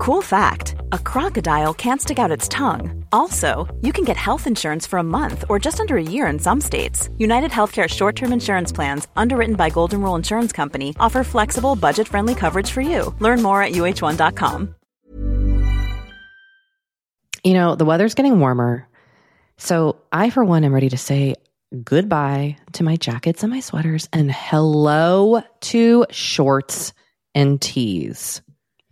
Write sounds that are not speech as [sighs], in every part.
Cool fact a crocodile can't stick out its tongue. Also, you can get health insurance for a month or just under a year in some states. United Healthcare short term insurance plans, underwritten by Golden Rule Insurance Company, offer flexible, budget friendly coverage for you. Learn more at uh1.com. You know, the weather's getting warmer. So I, for one, am ready to say goodbye to my jackets and my sweaters and hello to shorts and tees.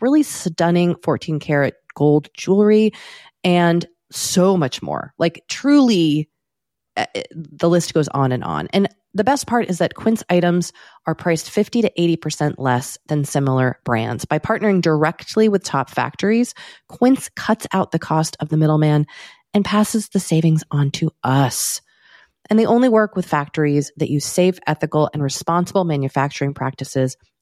really stunning 14 karat gold jewelry, and so much more. Like, truly, uh, the list goes on and on. And the best part is that Quince items are priced 50 to 80% less than similar brands. By partnering directly with top factories, Quince cuts out the cost of the middleman and passes the savings on to us. And they only work with factories that use safe, ethical, and responsible manufacturing practices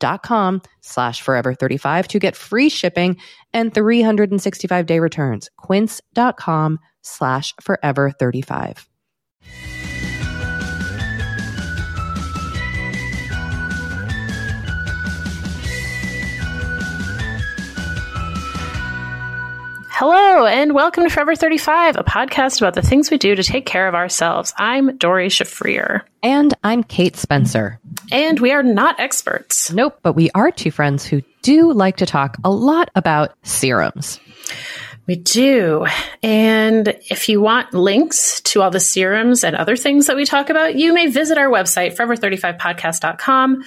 dot com slash forever 35 to get free shipping and 365 day returns. Quince.com slash forever 35. Hello, and welcome to Forever 35, a podcast about the things we do to take care of ourselves. I'm Doree Shafrir, And I'm Kate Spencer. and we are not experts. Nope, but we are two friends who do like to talk a lot about serums. We do. And if you want links to all the serums and other things that we talk about, you may visit our website, forever35podcast.com.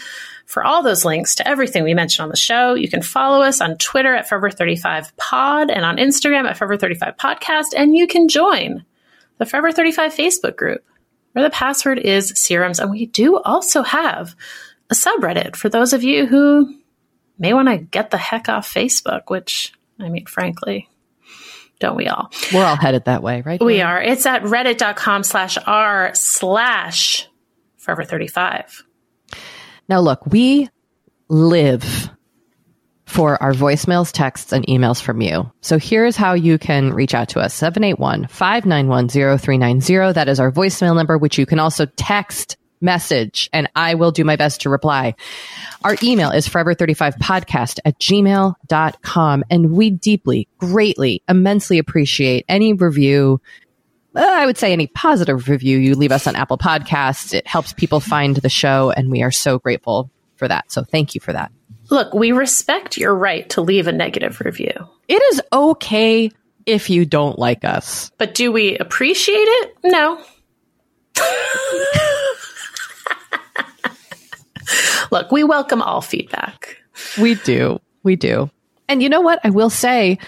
For all those links to everything we mentioned on the show, you can follow us on Twitter at Forever35Pod and on Instagram at Forever35Podcast, and you can join the Forever 35 Facebook group where the password is serums. And we do also have a subreddit for those of you who may want to get the heck off Facebook, which, I mean, frankly, don't we all? We're all headed that way, right? We are. It's at reddit.com slash r slash forever 35. Now, look, we live for our voicemails, texts, and emails from you. So here's how you can reach out to us 781 591 0390. That is our voicemail number, which you can also text message, and I will do my best to reply. Our email is forever35podcast at gmail.com. And we deeply, greatly, immensely appreciate any review, Uh, I would say any positive review you leave us on Apple Podcasts. It helps people find the show, and we are so grateful for that. So thank you for that. Look, we respect your right to leave a negative review, It is okay if you don't like us. but do we appreciate it? No. [laughs] Look, we welcome all feedback. We do. We do. And you know what? I will say,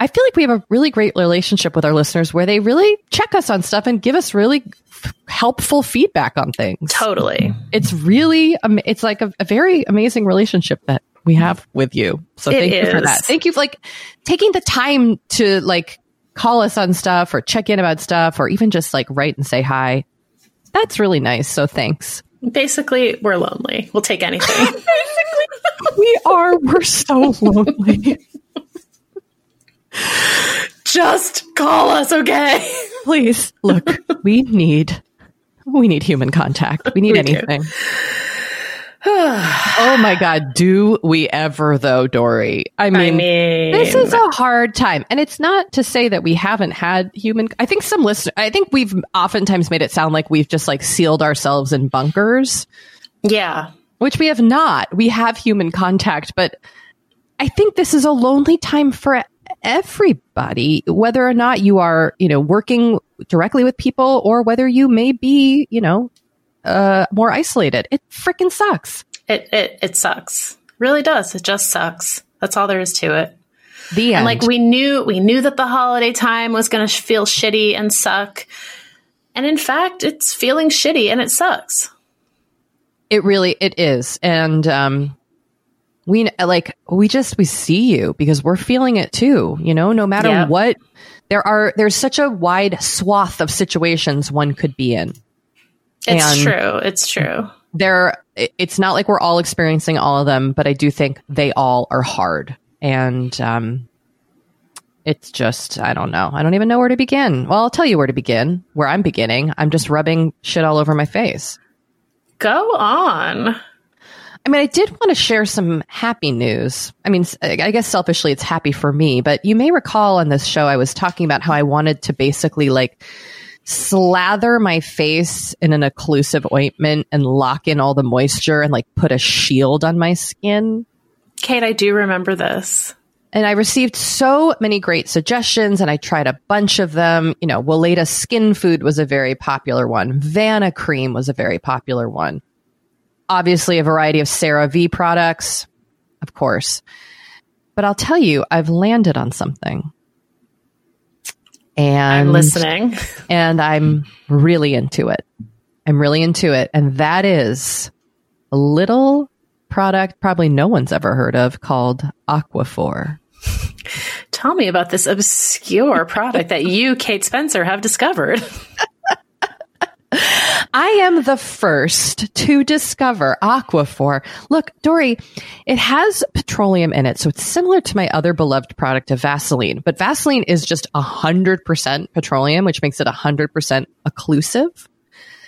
I feel like we have a really great relationship with our listeners where they really check us on stuff and give us really f- helpful feedback on things. Totally. It's really, um, it's like a, a very amazing relationship that we have with you. So It thank you for that. Thank you for like taking the time to like call us on stuff or check in about stuff or even just like write and say hi. That's really nice. So thanks. Basically, we're lonely. We'll take anything. [laughs] Basically, We are. We're so [laughs] lonely. Just call us, okay? [laughs] Please look. We need. We need human contact. We need We anything. oh my God. Do we ever, though, Doree? I mean, I mean, this is a hard time. And it's not to say that we haven't had human. I think some listeners, I think we've oftentimes made it sound like we've just like sealed ourselves in bunkers, yeah. which we have not. We have human contact, but I think this is a lonely time for everybody, whether or not you are, you know, working directly with people or whether you may be, you know, uh, more isolated. It freaking sucks. It, it it sucks. Really does. It just sucks. That's all there is to it. The end. And like we knew we knew that the holiday time was going to sh- feel shitty and suck. And in fact, it's feeling shitty and it sucks. It really it is, and um, we like we just we see you because we're feeling it too. You know, no matter Yep. what, there are there's such a wide swath of situations one could be in. It's And- true. It's true. There, it- it's not like we're all experiencing all of them, but I do think they all are hard, and um, it's just I don't know. I don't even know where to begin. Well, I'll tell you where to begin. Where I'm beginning, I'm just rubbing shit all over my face. Go on. I mean, I did want to share some happy news. I mean, I guess selfishly it's happy for me, but you may recall on this show I was talking about how I wanted to basically like slather my face in an occlusive ointment and lock in all the moisture and like put a shield on my skin. Kate, I do remember this. And I received so many great suggestions and I tried a bunch of them. You know, Weleda Skin Food was a very popular one. Vanicream was a very popular one. Obviously, a variety of CeraVe products, of course. But I'll tell you, I've landed on something. And I'm listening. [laughs] and I'm really into it. I'm really into it. And that is a little product probably no one's ever heard of called Aquaphor. [laughs] Tell me about this obscure product that you, Kate Spencer, have discovered. [laughs] I am the first to discover Aquaphor. Look, Doree, it has petroleum in it, so it's similar to my other beloved product of Vaseline. But Vaseline is just 100% petroleum, which makes it 100% occlusive.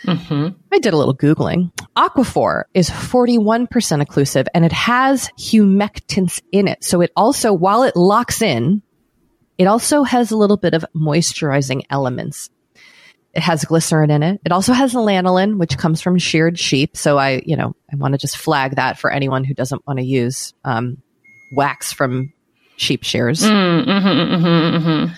Mm-hmm. I did a little Googling. Aquaphor is 41% occlusive and it has humectants in it. So it also, while it locks in, it also has a little bit of moisturizing elements. It has glycerin in it. It also has lanolin, which comes from sheared sheep. So I, you know, I want to just flag that for anyone who doesn't want to use um, wax from sheep shears. Mm, mm-hmm, mm-hmm, mm-hmm,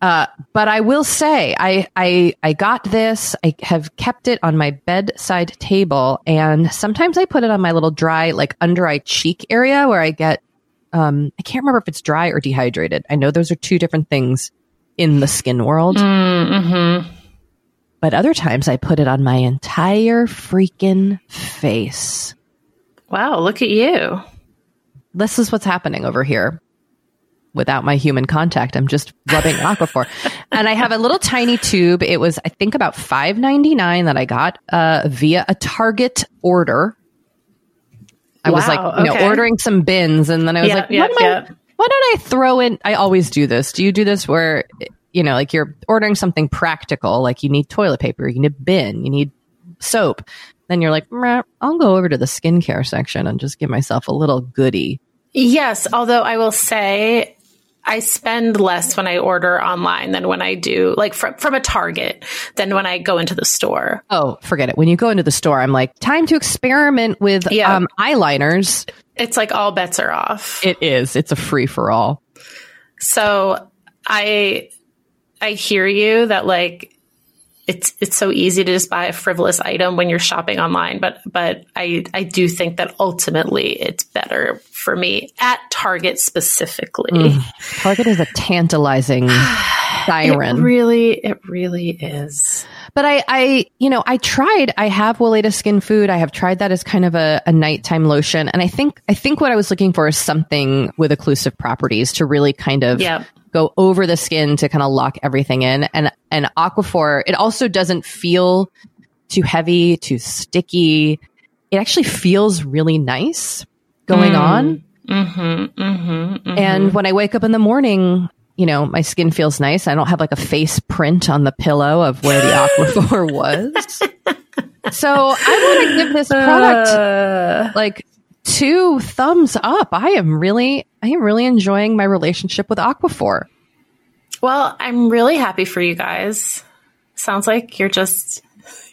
uh, but I will say, I, I, I got this. I have kept it on my bedside table, and sometimes I put it on my little dry, like under eye cheek area where I get. Um, I can't remember if it's dry or dehydrated. I know those are two different things in the skin world. Mm, But other times I put it on my entire freaking face. Wow, look at you. This is what's happening over here. Without my human contact, I'm just rubbing Aquaphor, [laughs] and I have a little tiny tube. It was, I think, about five ninety nine that I got uh, via a Target order. I was like, you know, okay. ordering some bins, and then I was Yeah, like, yeah, what am yeah. I, why don't I throw in? I always do this. Do you do this where, you know, like you're ordering something practical, like you need toilet paper, you need a bin, you need soap. Then you're like, I'll go over to the skincare section and just give myself a little goodie. Yes, although I will say I spend less when I order online than when I do like from from a Target than when I go into the store. Oh, forget it. When you go into the store, I'm like, time to experiment with Yeah. um, eyeliners. It's like all bets are off. It is. It's a free for all. So I I hear you that like it's it's so easy to just buy a frivolous item when you're shopping online, but but I I do think that ultimately it's better for me at Target specifically. Mm. Target is a tantalizing [sighs] siren. It really it really is. But I, I, you know, I tried. I have Weleda Skin Food. I have tried that as kind of a, a nighttime lotion, and I think I think what I was looking for is something with occlusive properties to really kind of Yeah. Go over the skin to kind of lock everything in. And and Aquaphor, it also doesn't feel too heavy, too sticky. It actually feels really nice going on. Mm-hmm, mm-hmm, And when I wake up in the morning, you know, my skin feels nice. I don't have like a face print on the pillow of where the Aquaphor [laughs] was. So I want to give this product uh, like two thumbs up. I am really, I am really enjoying my relationship with Aquaphor. Well, I'm really happy for you guys. Sounds like you're just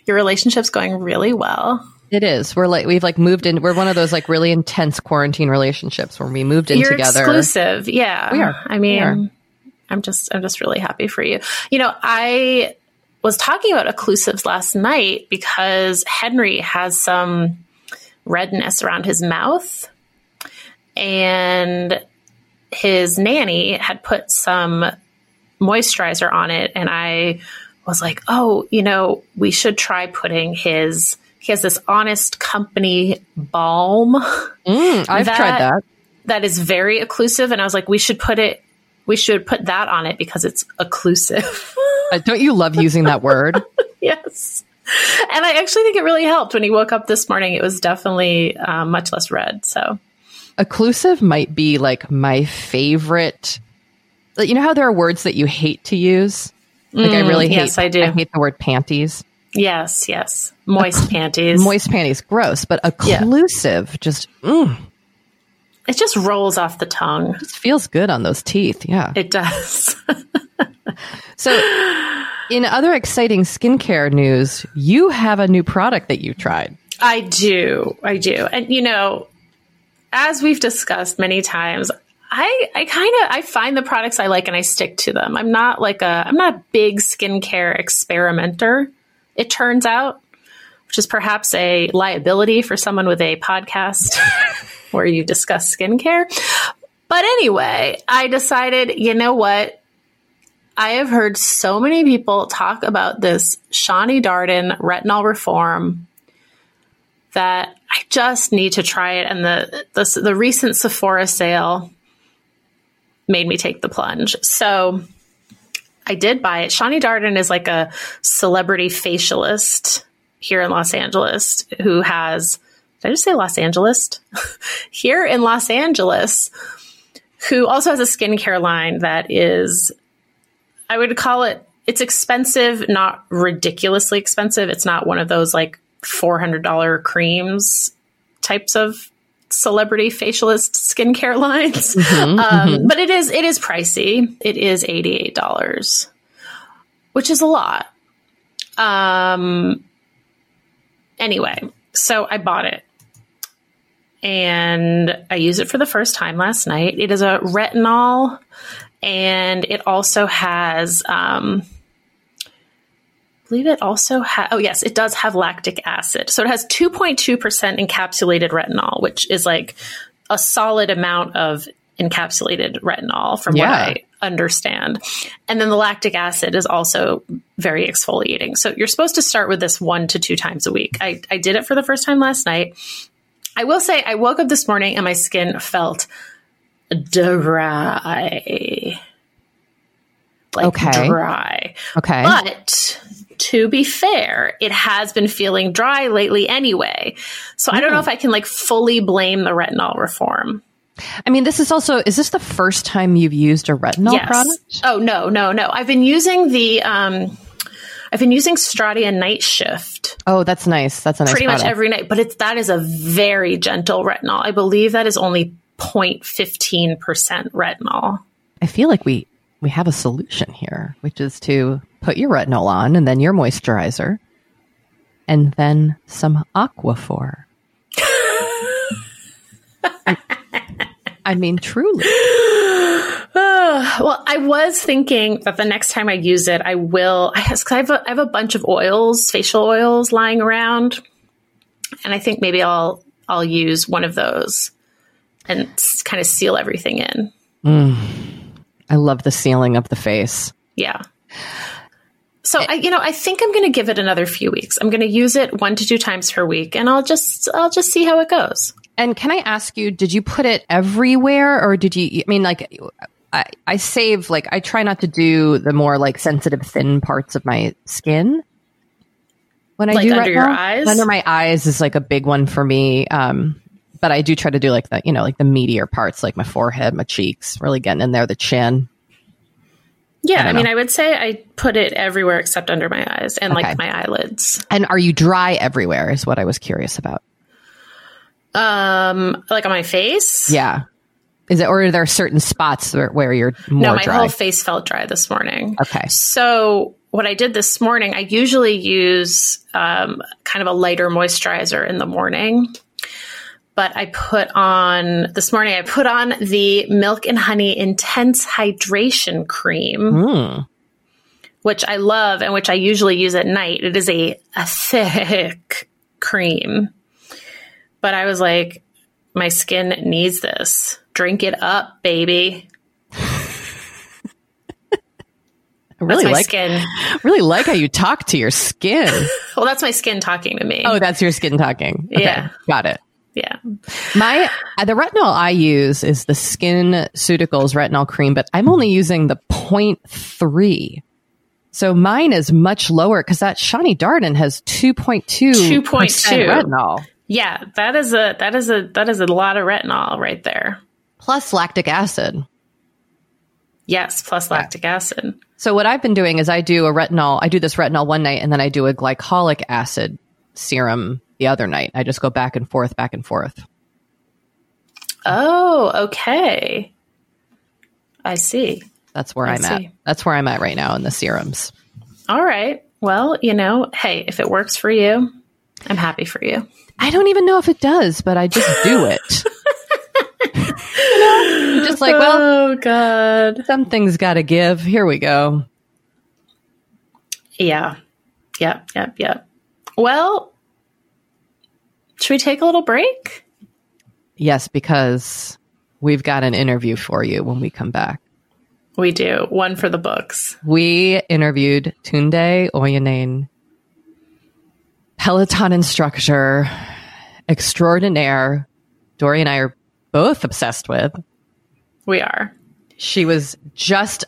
your relationship's going really well. It is. We're like we've like moved in. We're one of those like really intense quarantine relationships where we moved in You're together. Exclusive, yeah. We are. I mean, I'm just I'm just really happy for you. You know, I was talking about occlusives last night because Henry has some redness around his mouth, and his nanny had put some moisturizer on it, and I was like, oh, you know, we should try putting his. He has this Honest Company balm. Mm, I've that, tried that. That is very occlusive, and I was like, we should put it. We should put that on it because it's occlusive. uh, don't you love using that word? [laughs] yes. [laughs] And I actually think it really helped when he woke up this morning. It was definitely uh, much less red. So, occlusive might be like my favorite. You know how there are words that you hate to use? Like I really mm, hate. Yes, I do. I hate the word panties. Yes, yes. Moist [laughs] panties. Moist panties, gross. But occlusive, yeah. just mm. It just rolls off the tongue. It feels good on those teeth. Yeah, it does. [laughs] so, in other exciting skincare news, you have a new product that you tried. I do. I do. And you know, as we've discussed many times, I, I kind of I find the products I like and I stick to them. I'm not like a I'm not a big skincare experimenter. It turns out, which is perhaps a liability for someone with a podcast [laughs] where you discuss skincare. But anyway, I decided, you know what? I have heard so many people talk about this Shani Darden retinol reform that I just need to try it. And the the, the recent Sephora sale made me take the plunge. So I did buy it. Shani Darden is like a celebrity facialist here in Los Angeles who has, did I just say Los Angeles? [laughs] here in Los Angeles, who also has a skincare line that is, I would call it, it's expensive, not ridiculously expensive. It's not one of those like $400 creams types of celebrity facialist skincare [laughs] lines. Mm-hmm, um, mm-hmm. But it is it is pricey. It is eighty eight dollars, which is a lot. Um. Anyway, so I bought it. And I used it for the first time last night. It is a retinol, and it also has um, believe it also has, oh, yes, it does have lactic acid. So it has 2.2% encapsulated retinol, which is like a solid amount of encapsulated retinol from yeah. what I understand. And then the lactic acid is also very exfoliating. So you're supposed to start with this one to two times a week. I, I did it for the first time last night. I will say I woke up this morning and my skin felt dry. Like okay. dry. Okay. But to be fair, it has been feeling dry lately anyway. So I don't know if I can like fully blame the retinol reform. I mean, this is also, is this the first time you've used a retinol yes. product? Oh, no, no, no. I've been using the, um, I've been using Stratia Night Shift. Oh, that's nice. That's a nice pretty product. much every night, but it's that is a very gentle retinol. I believe that is only 0.15% retinol. I feel like we we have a solution here, which is to put your retinol on and then your moisturizer and then some Aquaphor. [laughs] I mean, truly. [laughs] [sighs] well, I was thinking that the next time I use it, I will. I have, I have, a, I have a bunch of oils, facial oils lying around, and I think maybe I'll I'll use one of those and kind of seal everything in. Mm. I love the sealing of the face. Yeah. So I, you know, I think I'm going to give it another few weeks. I'm going to use it one to two times per week, and I'll just, I'll just see how it goes. And can I ask you, did you put it everywhere, or did you? I mean, like, I, I save, like, I try not to do the more like sensitive, thin parts of my skin when I like do under your eyes. Under my eyes is like a big one for me. Um, but I do try to do like the, you know, like the meatier parts, like my forehead, my cheeks, really getting in there, the chin. Yeah, I I, mean, know. I would say I put it everywhere except under my eyes and Okay. like my eyelids. And are you dry everywhere? Is what I was curious about. Um, like on my face. Yeah. Is it, or are there certain spots where, where you're more No, my dry? whole face felt dry this morning. okay. So what I did this morning, I usually use um, kind of a lighter moisturizer in the morning. But I put on this morning. I put on the Milk and Honey Intense Hydration Cream, Mm. which I love and which I usually use at night. It is a, a thick cream, but I was like, my skin needs this. Drink it up, baby. I really That's my like skin. [laughs] really like how you talk to your skin. [laughs] Well, that's my skin talking to me. oh, that's your skin talking. Okay, Yeah. Got it. yeah. My uh, the retinol I use is the SkinCeuticals retinol cream, but I'm only using the 0.3. So mine is much lower because that Shani Darden has 2.2 2.2. retinol Yeah, that is a that is a that is a lot of retinol right there. Plus lactic acid. Yes, plus lactic acid. So what I've been doing is I do a retinol, I do this retinol one night and then I do a glycolic acid serum the other night. I just go back and forth, back and forth. Oh, okay. I see. That's where I I'm at. That's where I'm at right now in the serums. All right. Well, you know, hey, if it works for you, I'm happy for you. I don't even know if it does, but I just do it. [laughs] just like, well, oh god. something's got to give. Here we go. Yeah. Yep, yep, yep. Well, should we take a little break? Yes, because we've got an interview for you when we come back. We do. One for the books. We interviewed Tunde Oyeneyin, Peloton instructor extraordinaire. Doree and I are both obsessed with. We are. She was just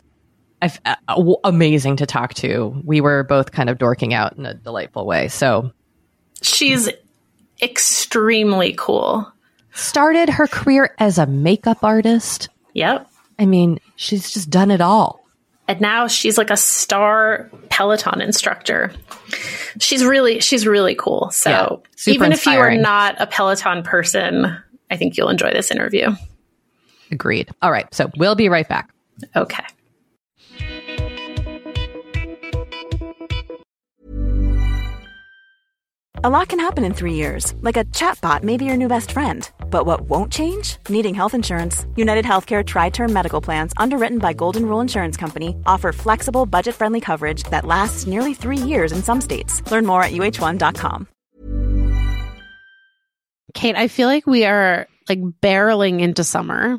amazing to talk to. We were both kind of dorking out in a delightful way. So, She's extremely cool. started her career as a makeup artist. Yep. I mean, she's just done it all. and now she's like a star peloton instructor she's really she's really cool so Yeah, even if you are not a peloton person i think you'll enjoy this interview Agreed. All right. So, we'll be right back. okay A lot can happen in three years, like a chatbot may be your new best friend. But what won't change? Needing health insurance. United Healthcare TriTerm Medical Plans, underwritten by Golden Rule Insurance Company, offer flexible, budget friendly coverage that lasts nearly three years in some states. Learn more at uh1.com. Kate, I feel like we are like barreling into summer.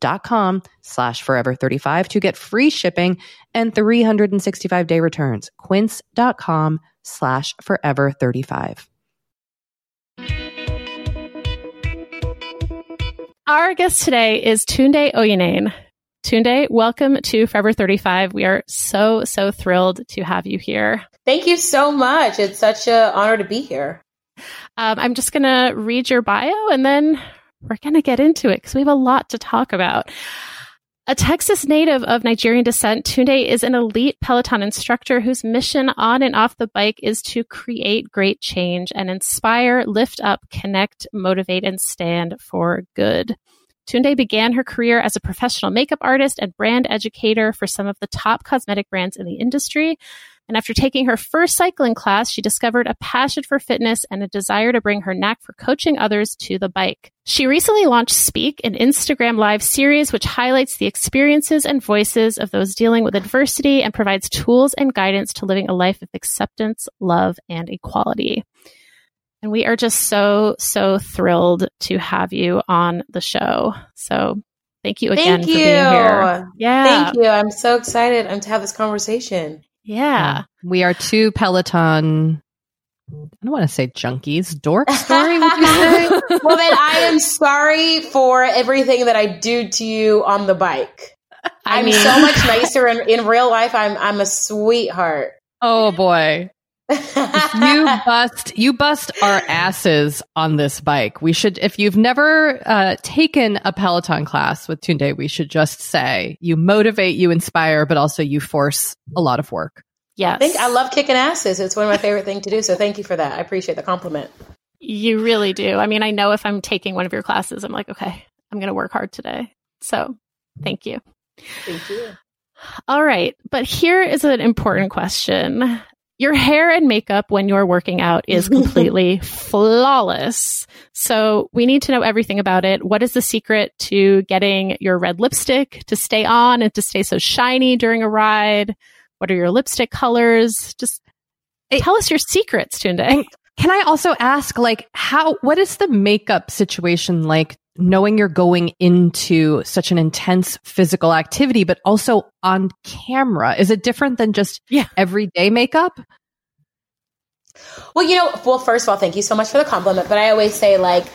dot com slash forever 35 to get free shipping and 365 day returns. Quince.com slash forever 35. Our guest today is Tunde Oyeneyin. Tunde, welcome to Forever 35. We are so, so thrilled to have you here. Thank you so much. It's such an honor to be here. Um, I'm just going to read your bio and then we're going to get into it because we have a lot to talk about. A Texas native of Nigerian descent, Tunde is an elite Peloton instructor whose mission on and off the bike is to create great change and inspire, lift up, connect, motivate, and stand for good. Tunde began her career as a professional makeup artist and brand educator for some of the top cosmetic brands in the industry. And after taking her first cycling class, she discovered a passion for fitness and a desire to bring her knack for coaching others to the bike. She recently launched Speak, an Instagram live series which highlights the experiences and voices of those dealing with adversity and provides tools and guidance to living a life of acceptance, love, and equality. And we are just so, so thrilled to have you on the show. So thank you again Thank for you. being here. Yeah. Thank you. I'm so excited um, to have this conversation. Yeah. Um, we are two Peloton. I don't want to say junkies. Dork story, would you say? [laughs] well, then I am sorry for everything that I do to you on the bike. I I'm mean- so much nicer in, in real life. I'm I'm a sweetheart. oh boy. You bust you bust our asses on this bike. We should if you've never uh, taken a Peloton class with Tunde, we should just say you motivate, you inspire, but also you force a lot of work. Yes. I think I love kicking asses. It's one of my favorite things to do. So thank you for that. I appreciate the compliment. You really do. I mean, I know if I'm taking one of your classes, I'm like, okay, I'm going to work hard today. So thank you. Thank you. All right. But here is an important question. Your hair and makeup when you're working out is [laughs] completely flawless. So we need to know everything about it. What is the secret to getting your red lipstick to stay on and to stay so shiny during a ride? What are your lipstick colors? Just It- tell us your secrets, Tunde. Can I also ask, like, how, what is the makeup situation like knowing you're going into such an intense physical activity, but also on camera? Is it different than just Yeah. everyday makeup? Well, you know, well, first of all, thank you so much for the compliment. But I always say, like,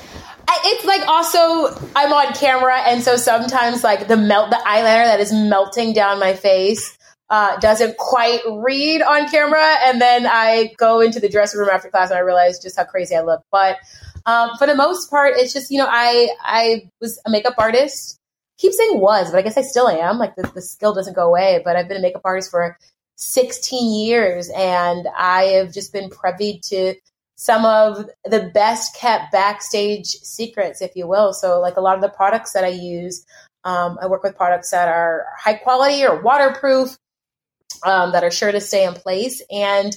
I, it's like also I'm on camera, and so sometimes like the melt, the eyeliner that is melting down my face uh, doesn't quite read on camera, and then I go into the dressing room after class and I realize just how crazy I look. But um, for the most part, it's just you know I I was a makeup artist. Keep saying was, but I guess I still am. Like the, the skill doesn't go away. But I've been a makeup artist for 16 years and I have just been privy to some of the best kept backstage secrets, if you will. So, like a lot of the products that I use, um, I work with products that are high quality or waterproof, um, that are sure to stay in place. And,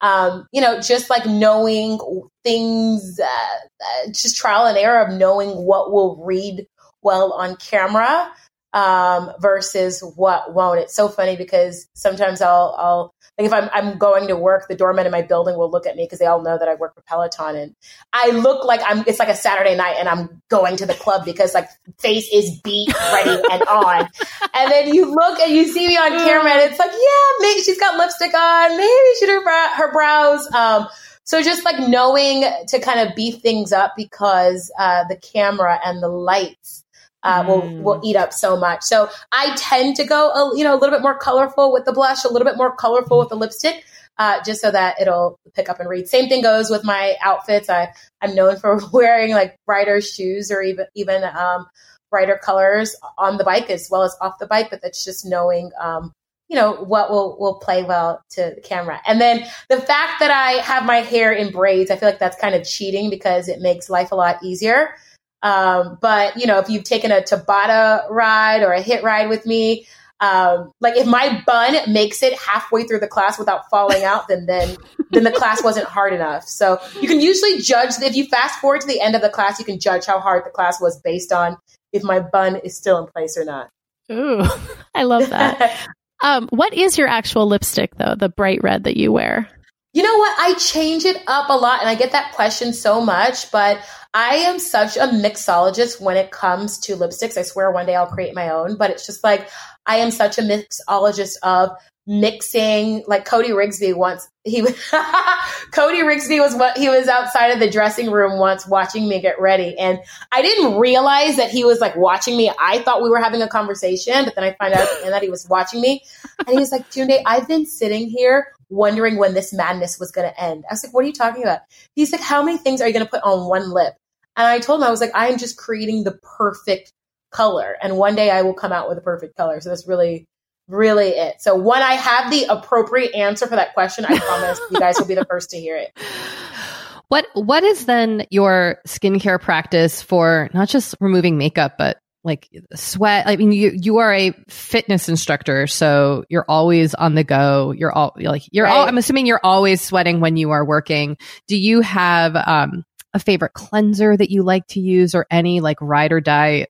um, you know, just like knowing things, uh, uh, just trial and error of knowing what will read well on camera um, versus what won't. It's so funny because sometimes I'll, I'll like if I'm, I'm going to work, the doorman in my building will look at me because they all know that I work for Peloton, and I look like I'm. It's like a Saturday night, and I'm going to the club because like face is beat, ready, and on. And then you look and you see me on camera, and it's like, yeah, maybe she's got lipstick on, maybe she her, her brows. Um, so just like knowing to kind of beef things up because uh, the camera and the lights uh, will Mm. will eat up so much. So I tend to go, a, you know, a little bit more colorful with the blush, a little bit more colorful with the lipstick, uh, just so that it'll pick up and read. Same thing goes with my outfits. I I'm known for [laughs] wearing like brighter shoes or even even um, brighter colors on the bike as well as off the bike. But that's just knowing. Um, you know what will will play well to the camera, and then the fact that I have my hair in braids, I feel like that's kind of cheating because it makes life a lot easier. Um, but you know, if you've taken a Tabata ride or a HIIT ride with me, um, like if my bun makes it halfway through the class without falling out, then then then the class wasn't hard enough. So you can usually judge if you fast forward to the end of the class, you can judge how hard the class was based on if my bun is still in place or not. Ooh, [laughs] I love that. [laughs] Um, what is your actual lipstick though? The bright red that you wear? You know what? I change it up a lot and I get that question so much, but I am such a mixologist when it comes to lipsticks. I swear one day I'll create my own, but it's just like I am such a mixologist of mixing like Cody Rigsby once he [laughs] Cody Rigsby was what he was outside of the dressing room once watching me get ready and I didn't realize that he was like watching me. I thought we were having a conversation but then I find out that he was watching me and he was like Tunde I've been sitting here wondering when this madness was going to end. I was like what are you talking about? He's like how many things are you going to put on one lip and I told him I was like I am just creating the perfect color and one day I will come out with a perfect color so that's really really it. So when I have the appropriate answer for that question, I promise you guys will be the first to hear it. [laughs] What what is then your skincare practice for not just removing makeup, but like sweat? I mean, you you are a fitness instructor, so you're always on the go. You're all like you're right. all. I'm assuming you're always sweating when you are working. Do you have um, a favorite cleanser that you like to use, or any like ride or die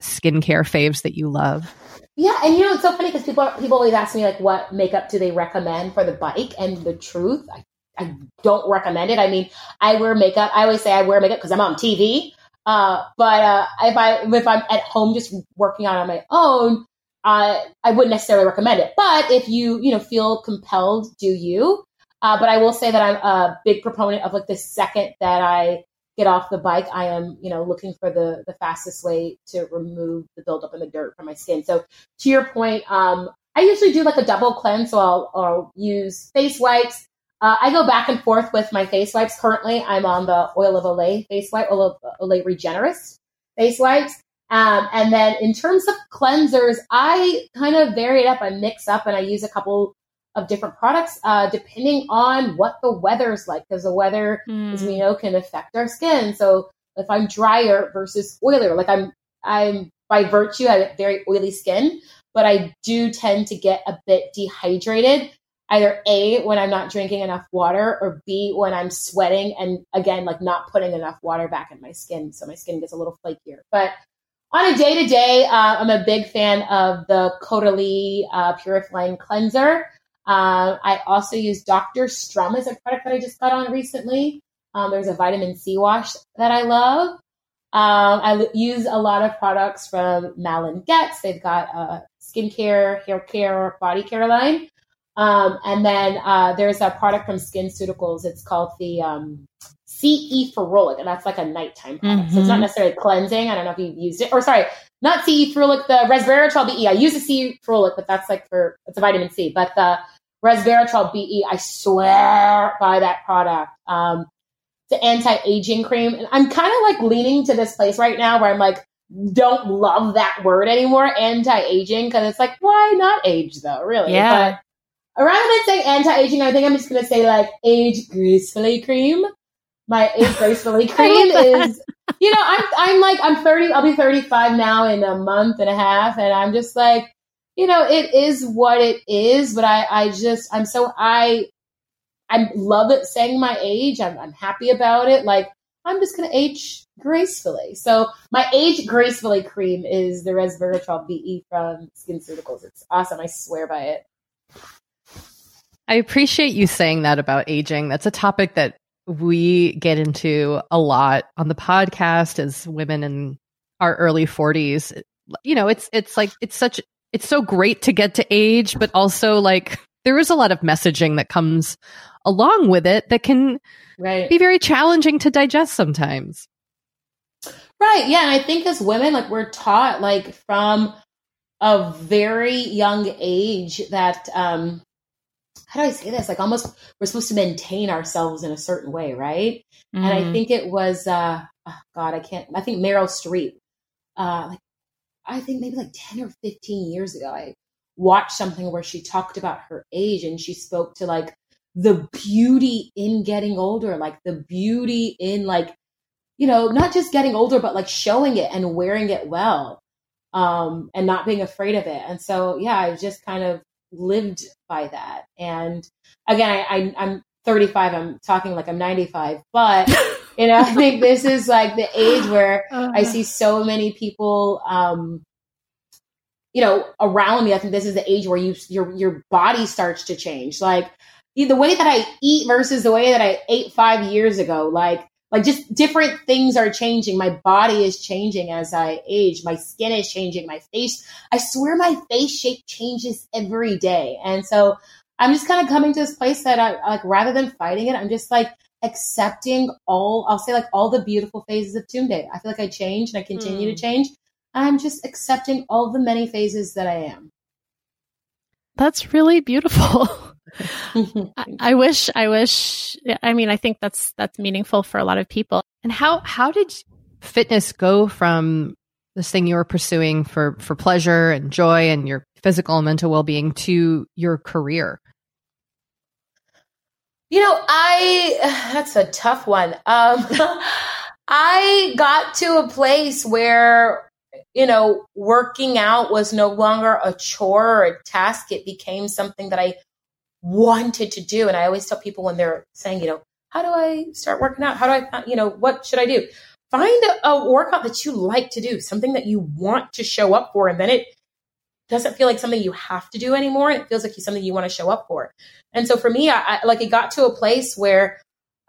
skincare faves that you love? Yeah, and you know it's so funny because people people always ask me like, what makeup do they recommend for the bike? And the truth, I, I don't recommend it. I mean, I wear makeup. I always say I wear makeup because I'm on TV. Uh, but uh, if I if I'm at home just working on on my own, uh, I wouldn't necessarily recommend it. But if you you know feel compelled, do you? Uh, but I will say that I'm a big proponent of like the second that I get off the bike, I am, you know, looking for the the fastest way to remove the buildup in the dirt from my skin. So to your point, um, I usually do like a double cleanse. So I'll, I'll use face wipes. Uh, I go back and forth with my face wipes. Currently, I'm on the Oil of Olay face wipe, Oil of Olay Regenerist face wipes. Um, and then in terms of cleansers, I kind of vary it up. I mix up and I use a couple of different products uh, depending on what the weather's like because the weather mm. as we know can affect our skin so if i'm drier versus oilier like i'm i'm by virtue i have very oily skin but i do tend to get a bit dehydrated either a when i'm not drinking enough water or b when i'm sweating and again like not putting enough water back in my skin so my skin gets a little flakier but on a day to day, I'm a big fan of the Caudalie uh, Purifying Cleanser. Uh, I also use Dr. Sturm as a product that I just got on recently. Um, there's a vitamin C wash that I love. Um, I use a lot of products from Malin Goetz. They've got a skincare, hair care, body care line. Um, and then uh, there's a product from Skin SkinCeuticals. It's called the um, CE Ferulic, and that's like a nighttime product. Mm-hmm. So it's not mm-hmm. necessarily cleansing. I don't know if you've used it. Or sorry, not CE Ferulic, the resveratrol BE. I use the CE Ferulic, but that's like for, it's a vitamin C. But the resveratrol BE, I swear by that product. Um, the anti-aging cream. And I'm kind of like leaning to this place right now where I'm like, don't love that word anymore, anti-aging, because it's like, why not age though, really? Yeah. But rather than saying anti-aging, I think I'm just gonna say like age gracefully cream. My age gracefully [laughs] cream is you know, I'm I'm like I'm 30, I'll be 35 now in a month and a half, and I'm just like, you know, it is what it is, but I, I just, I'm so, I, I love it saying my age. I'm, I'm happy about it. Like, I'm just going to age gracefully. So my age gracefully cream is the resveratrol BE from SkinCeuticals. It's awesome. I swear by it. I appreciate you saying that about aging. That's a topic that we get into a lot on the podcast as women in our early 40s. You know, it's it's like it's such it's so great to get to age, but also like there is a lot of messaging that comes along with it that can right. be very challenging to digest sometimes. Right. Yeah. And I think as women, like we're taught like from a very young age that, um, how do I say this? Like almost we're supposed to maintain ourselves in a certain way, right? Mm. And I mm-hmm. think it was, uh, oh God, I can't, I think Meryl Streep, uh, like I think maybe like 10 or 15 years ago, I watched something where she talked about her age and she spoke to like the beauty in getting older, like the beauty in like, you know, not just getting older, but like showing it and wearing it well um, and not being afraid of it. And so, yeah, I just kind of lived by that. And again, I, I, I'm 35, I'm talking like I'm 95, but [laughs] you know, I think this is like the age where uh-huh. I see so many people, um, you know, around me. I think this is the age where you your your body starts to change. Like the way that I eat versus the way that I ate five years ago. Like like just different things are changing. My body is changing as I age. My skin is changing. My face, I swear my face shape changes every day. And so I'm just kind of coming to this place that I like rather than fighting it, I'm just like accepting all, I'll say like all the beautiful phases of Tunde. I feel like I change and I continue mm. to hmm. change. I'm just accepting all the many phases that I am. That's really beautiful. [laughs] [laughs] I, I wish, I wish, I mean, I think that's, that's meaningful for a lot of people. And how, how did fitness go from this thing you were pursuing for, for pleasure and joy and your physical and mental well-being to your career? You know, I, [sighs] that's a tough one. Um, [laughs] I got to a place where you know, working out was no longer a chore or a task. It became something that I wanted to do. And I always tell people when they're saying, you know, how do I start working out? How do I, you know, what should I do? Find a, a workout that you like to do, something that you want to show up for. And then it doesn't feel like something you have to do anymore. And it feels like something you want to show up for. And so for me, I, I like it got to a place where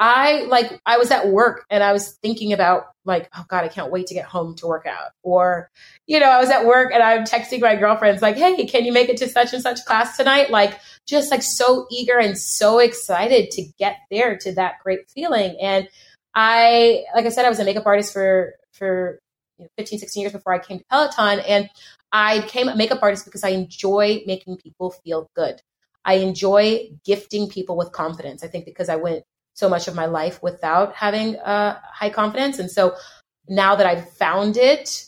I like I was at work and I was thinking about like, oh God, I can't wait to get home to work out. Or, you know, I was at work and I'm texting my girlfriends like, hey, can you make it to such and such class tonight? Like just like so eager and so excited to get there to that great feeling. And I like I said, I was a makeup artist for for you know, 15, 16 years before I came to Peloton. And I became a makeup artist because I enjoy making people feel good. I enjoy gifting people with confidence. I think because I went so much of my life without having uh, high confidence. And so now that I've found it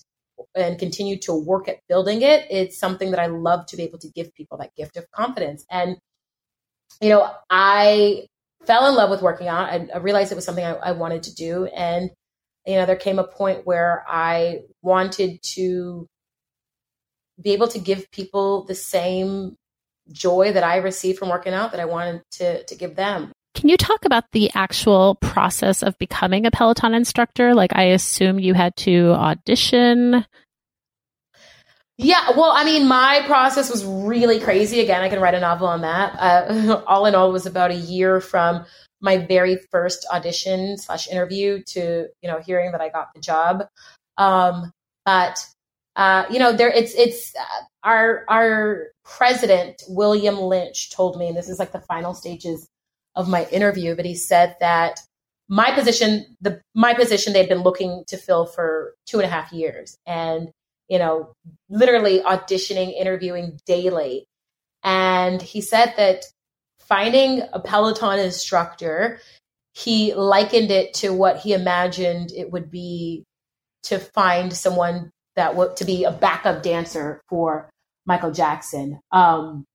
and continue to work at building it, it's something that I love to be able to give people that gift of confidence. And, you know, I fell in love with working out. I, I realized it was something I, I wanted to do. And, you know, there came a point where I wanted to be able to give people the same joy that I received from working out that I wanted to to give them. Can you talk about the actual process of becoming a Peloton instructor? Like, I assume you had to audition. Yeah, well, I mean, my process was really crazy. Again, I can write a novel on that. Uh, [laughs] all in all, was about a year from my very first audition slash interview to you know hearing that I got the job. Um, but uh, you know, there it's it's uh, our our president William Lynch told me, and this is like the final stages of my interview, but he said that my position, the my position, they'd been looking to fill for two and a half years, and you know, literally auditioning, interviewing daily. And he said that finding a Peloton instructor, he likened it to what he imagined it would be to find someone that would to be a backup dancer for Michael Jackson. Um,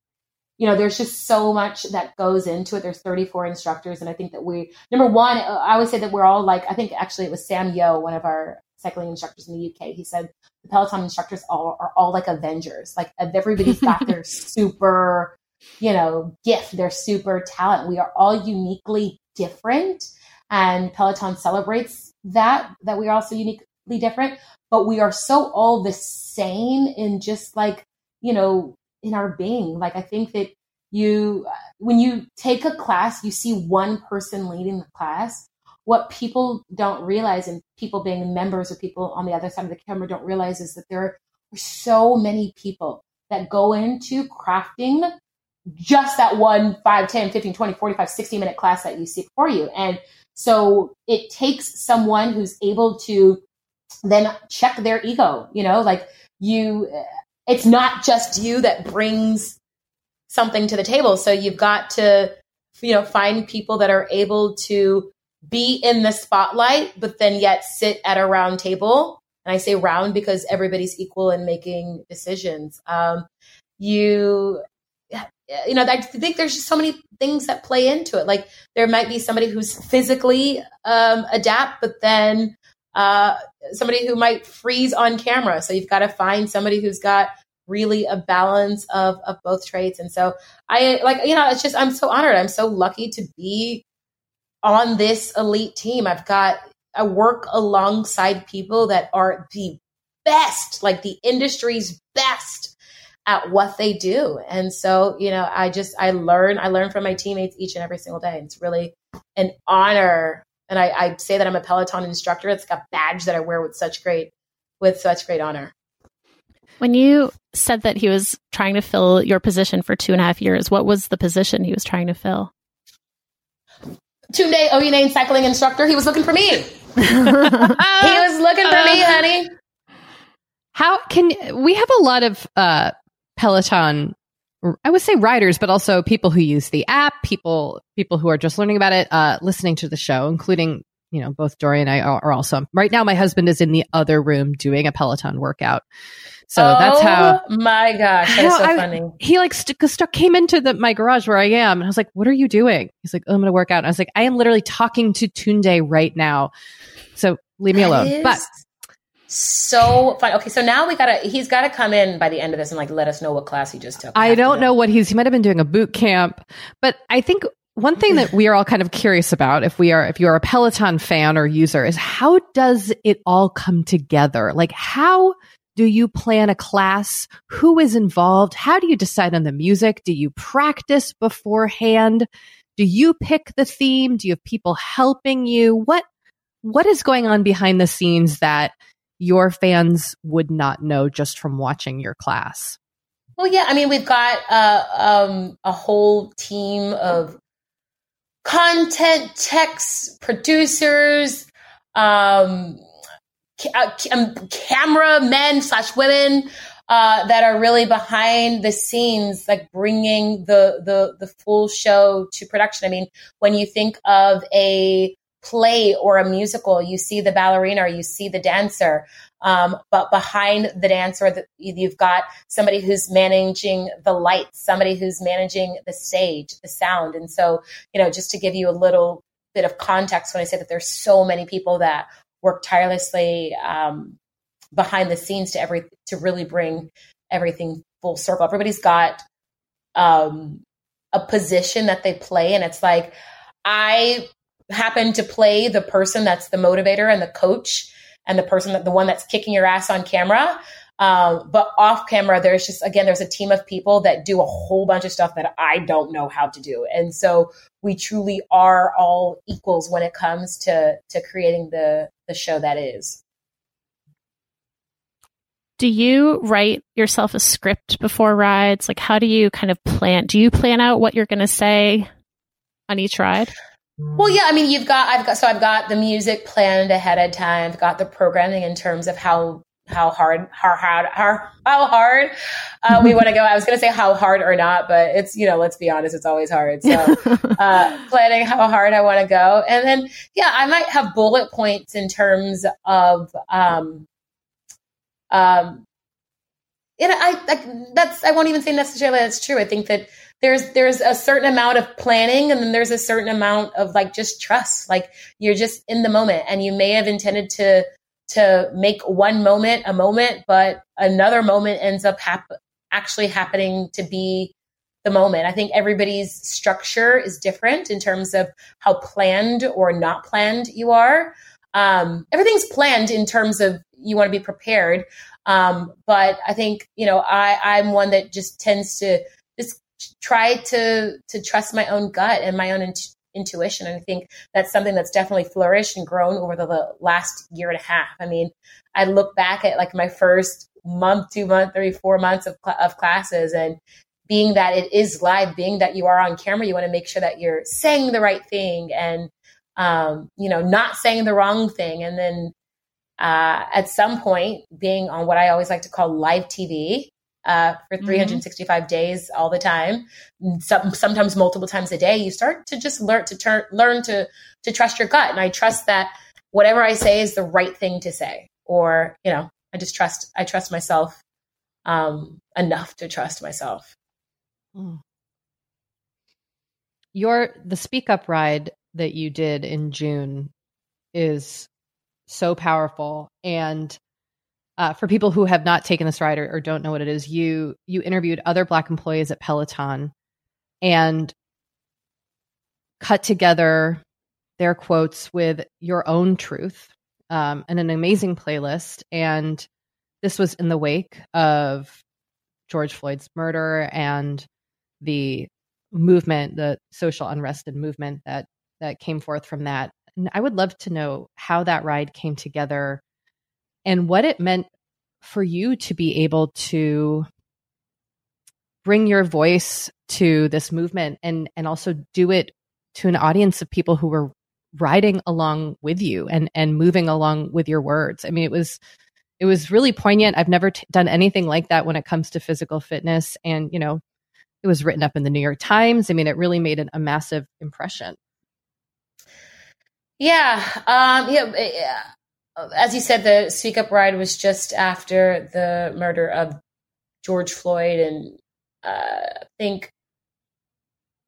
you know, there's just so much that goes into it. There's 34 instructors. And I think that we, number one, uh, I would say that we're all like, I think actually it was Sam Yo, one of our cycling instructors in the UK. He said the Peloton instructors all are all like Avengers. Like everybody's got their [laughs] super, you know, gift, their super talent. We are all uniquely different. And Peloton celebrates that, that we are also uniquely different, but we are so all the same in just like, you know, in our being. Like I think that you, when you take a class, you see one person leading the class. What people don't realize, and people being members or people on the other side of the camera don't realize, is that there are so many people that go into crafting just that one 5, 10, 15, 20, 45, 60 minute class that you see before you. And so it takes someone who's able to then check their ego, you know, like you it's not just you that brings something to the table. So you've got to, you know, find people that are able to be in the spotlight, but then yet sit at a round table. And I say round because everybody's equal in making decisions. Um, you, you know, I think there's just so many things that play into it. Like there might be somebody who's physically um, adapt, but then uh, somebody who might freeze on camera. So you've got to find somebody who's got really a balance of, of both traits. And so I like, you know, it's just, I'm so honored. I'm so lucky to be on this elite team. I've got, I work alongside people that are the best, like the industry's best at what they do. And so, you know, I just, I learn, I learn from my teammates each and every single day. It's really an honor And I, I say that I'm a Peloton instructor. It's like a badge that I wear with such great, with such great honor. When you said that he was trying to fill your position for two and a half years, what was the position he was trying to fill? Tunde Oyeneyin cycling instructor. He was looking for me. [laughs] he was looking for me, honey. How can we have a lot of uh, Peloton? I would say writers, but also people who use the app, people people who are just learning about it, uh, listening to the show, including you know both Doree and I are also. Right now, my husband is in the other room doing a Peloton workout. So oh, that's how. My gosh, that is so I, funny. He like st- st- came into the my garage where I am, and I was like, "What are you doing?" He's like, oh, "I'm going to work out." And I was like, "I am literally talking to Tunde right now, so leave me alone." But so fun. Okay, so now we gotta. He's got to come in by the end of this and like let us know what class he just took. I don't know what he's. He might have been doing a boot camp, but I think one thing that we are all kind of curious about if we are if you're a peloton fan or user is how does it all come together like how do you plan a class? Who is involved? How do you decide on the music? Do you practice beforehand? Do you pick the theme? Do you have people helping you? What what is going on behind the scenes that your fans would not know just from watching your class? Well, yeah, I mean, we've got uh, um, a whole team of content techs, producers, um, uh, um, camera men slash women uh, that are really behind the scenes, like bringing the the the full show to production. I mean, when you think of a play or a musical, you see the ballerina, or you see the dancer, um, but behind the dancer, the, you've got somebody who's managing the lights, somebody who's managing the stage, the sound, and so you know, just to give you a little bit of context when I say that there's so many people that work tirelessly um, behind the scenes to every to really bring everything full circle. Everybody's got um, a position that they play, and it's like I happen to play the person that's the motivator and the coach and the person that the one that's kicking your ass on camera. Um, but off camera, there's just again, there's a team of people that do a whole bunch of stuff that I don't know how to do, and so we truly are all equals when it comes to to creating the the show that is. Do you write yourself a script before rides? Like, how do you kind of plan? Do you plan out what you're going to say on each ride? Well, yeah, I mean, you've got, I've got, so I've got the music planned ahead of time. I've got the programming in terms of how how hard how hard how, how hard uh, we want to go. I was going to say how hard or not, but it's you know let's be honest, it's always hard. So [laughs] uh, planning how hard I want to go, and then yeah, I might have bullet points in terms of um um. And I like that's I won't even say necessarily that's true. I think that there's there's a certain amount of planning and then there's a certain amount of like just trust like you're just in the moment and you may have intended to to make one moment a moment, but another moment ends up hap- actually happening to be the moment. I think everybody's structure is different in terms of how planned or not planned you are. Um, everything's planned in terms of you want to be prepared. Um, but I think, you know, I, I'm one that just tends to try to, to trust my own gut and my own intuition. And I think that's something that's definitely flourished and grown over the last year and a half. I mean, I look back at like my first month, two month, three, four months of, of classes and being that it is live, being that you are on camera, you want to make sure that you're saying the right thing and, um, you know, not saying the wrong thing. And then, uh, at some point being on what I always like to call live TV, uh, for mm-hmm. 365 mm-hmm. days all the time, some, sometimes multiple times a day, you start to just learn to turn, learn to, to trust your gut. And I trust that whatever I say is the right thing to say, or, you know, I just trust, I trust myself, um, enough to trust myself. Mm. Your, the speak up ride that you did in June is so powerful. And uh, for people who have not taken this ride or, or don't know what it is, you you interviewed other Black employees at Peloton and cut together their quotes with your own truth um, and an amazing playlist. And this was in the wake of George Floyd's murder and the movement, the social unrest and movement that that came forth from that. And I would love to know how that ride came together and what it meant for you to be able to bring your voice to this movement and and also do it to an audience of people who were riding along with you and and moving along with your words. I mean, it was it was really poignant. I've never t- done anything like that when it comes to physical fitness, and you know, it was written up in the New York Times. I mean, it really made an, a massive impression. Yeah, um, yeah, yeah. As you said, the Speak Up ride was just after the murder of George Floyd, and uh, I think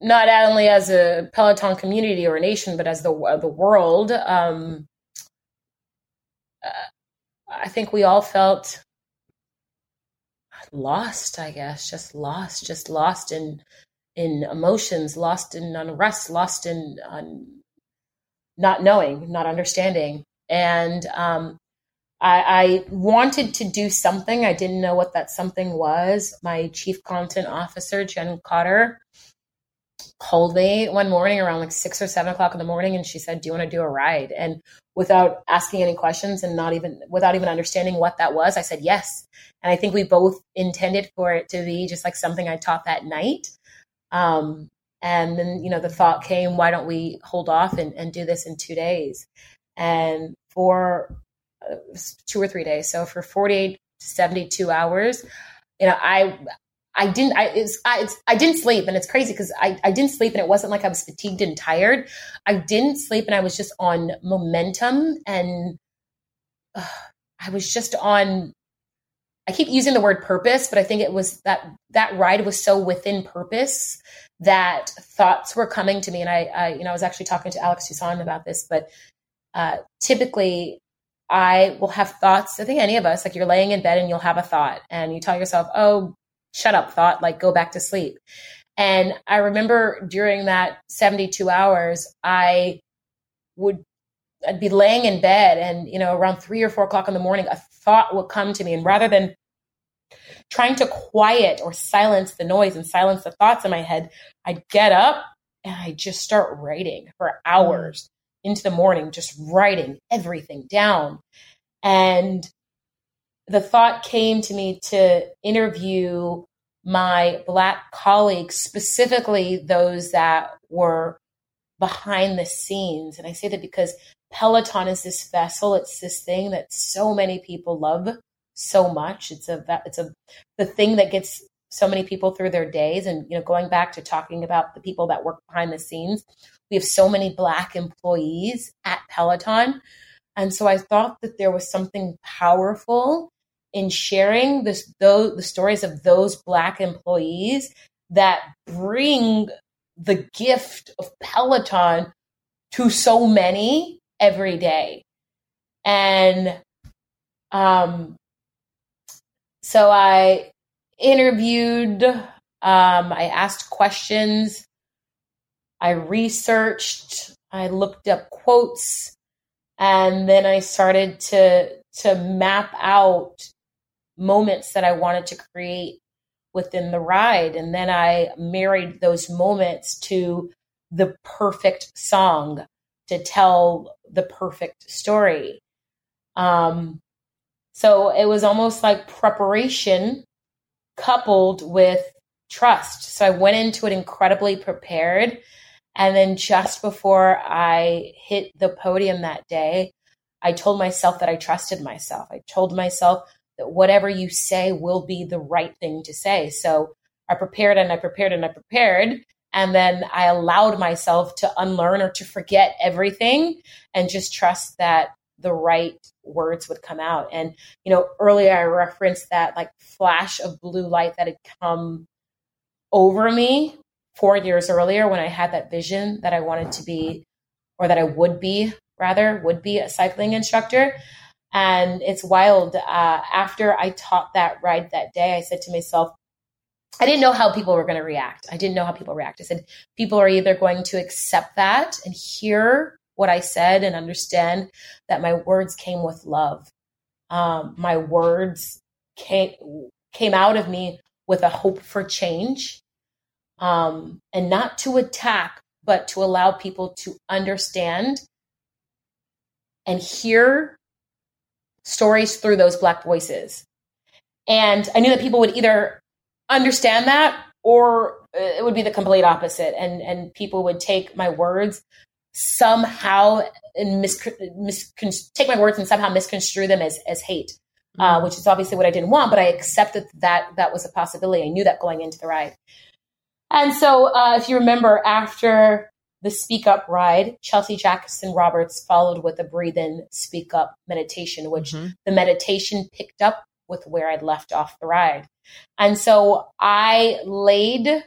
not only as a Peloton community or a nation, but as the uh, the world. Um, uh, I think we all felt lost. I guess just lost, just lost in in emotions, lost in unrest, lost in not knowing, not understanding, and um, I, I wanted to do something. I didn't know what that something was. My chief content officer, Jen Cotter, called me one morning around like six or seven o'clock in the morning and she said do you want to do a ride and without asking any questions and not even without even understanding what that was i said yes and i think we both intended for it to be just like something i taught that night um, and then you know the thought came why don't we hold off and, and do this in two days and for uh, two or three days so for 48 to 72 hours you know i I didn't. I it's, I, it's, I didn't sleep, and it's crazy because I I didn't sleep, and it wasn't like I was fatigued and tired. I didn't sleep, and I was just on momentum, and uh, I was just on. I keep using the word purpose, but I think it was that that ride was so within purpose that thoughts were coming to me, and I, I you know, I was actually talking to Alex Toussaint about this, but uh, typically I will have thoughts. I think any of us, like you're laying in bed and you'll have a thought, and you tell yourself, "Oh, shut up thought, like go back to sleep. And I remember during that 72 hours, I would I'd be laying in bed and, you know, around three or four o'clock in the morning, a thought would come to me. And rather than trying to quiet or silence the noise and silence the thoughts in my head, I'd get up and I just start writing for mm. hours into the morning, just writing everything down. And the thought came to me to interview my Black colleagues, specifically those that were behind the scenes. And I say that because Peloton is this vessel, it's this thing that so many people love so much. It's a it's a the thing that gets so many people through their days and you know going back to talking about the people that work behind the scenes we have so many black employees at peloton and so i thought that there was something powerful in sharing this those, the stories of those black employees that bring the gift of Peloton to so many every day. And um, so I interviewed, um, I asked questions, I researched, I looked up quotes, and then I started to to map out moments that I wanted to create within the ride. And then I married those moments to the perfect song to tell the perfect story. Um, so it was almost like preparation coupled with trust. So I went into it incredibly prepared. And then just before I hit the podium that day, I told myself that I trusted myself. I told myself that whatever you say will be the right thing to say. So I prepared and I prepared and I prepared. And then I allowed myself to unlearn or to forget everything and just trust that the right words would come out. And, you know, earlier I referenced that like flash of blue light that had come over me four years earlier when I had that vision that I wanted to be, or that I would be rather, would be a cycling instructor. And it's wild. Uh, after I taught that ride that day, I said to myself, I didn't know how people were going to react. I didn't know how people react. I said, people are either going to accept that and hear what I said and understand that my words came with love. Um, my words came, came out of me with a hope for change um, and not to attack, but to allow people to understand and hear stories through those Black voices. And I knew that people would either understand that or it would be the complete opposite. And, and people would take my words somehow and mis- mis- take my words and somehow misconstrue them as, as hate. Uh, mm-hmm. which is obviously what I didn't want, but I accepted that that was a possibility. I knew that going into the ride. And so, uh, if you remember, after the Speak Up ride, Chelsea Jackson Roberts followed with a breathe in, speak up meditation, which mm-hmm. the meditation picked up with where I'd left off the ride. And so I laid,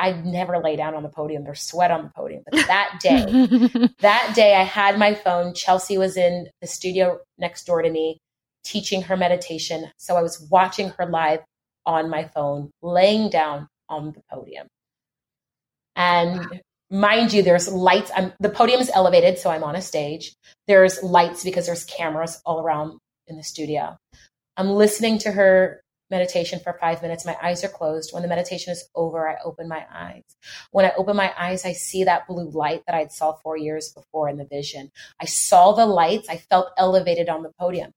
I never lay down on the podium. There's sweat on the podium. But that day, [laughs] that day I had my phone. Chelsea was in the studio next door to me teaching her meditation. So I was watching her live on my phone, laying down on the podium. And mind you, there's lights. I'm, the podium is elevated, so I'm on a stage. There's lights because there's cameras all around in the studio. I'm listening to her meditation for five minutes. My eyes are closed. When the meditation is over, I open my eyes. When I open my eyes, I see that blue light that I'd saw four years before in the vision. I saw the lights. I felt elevated on the podium.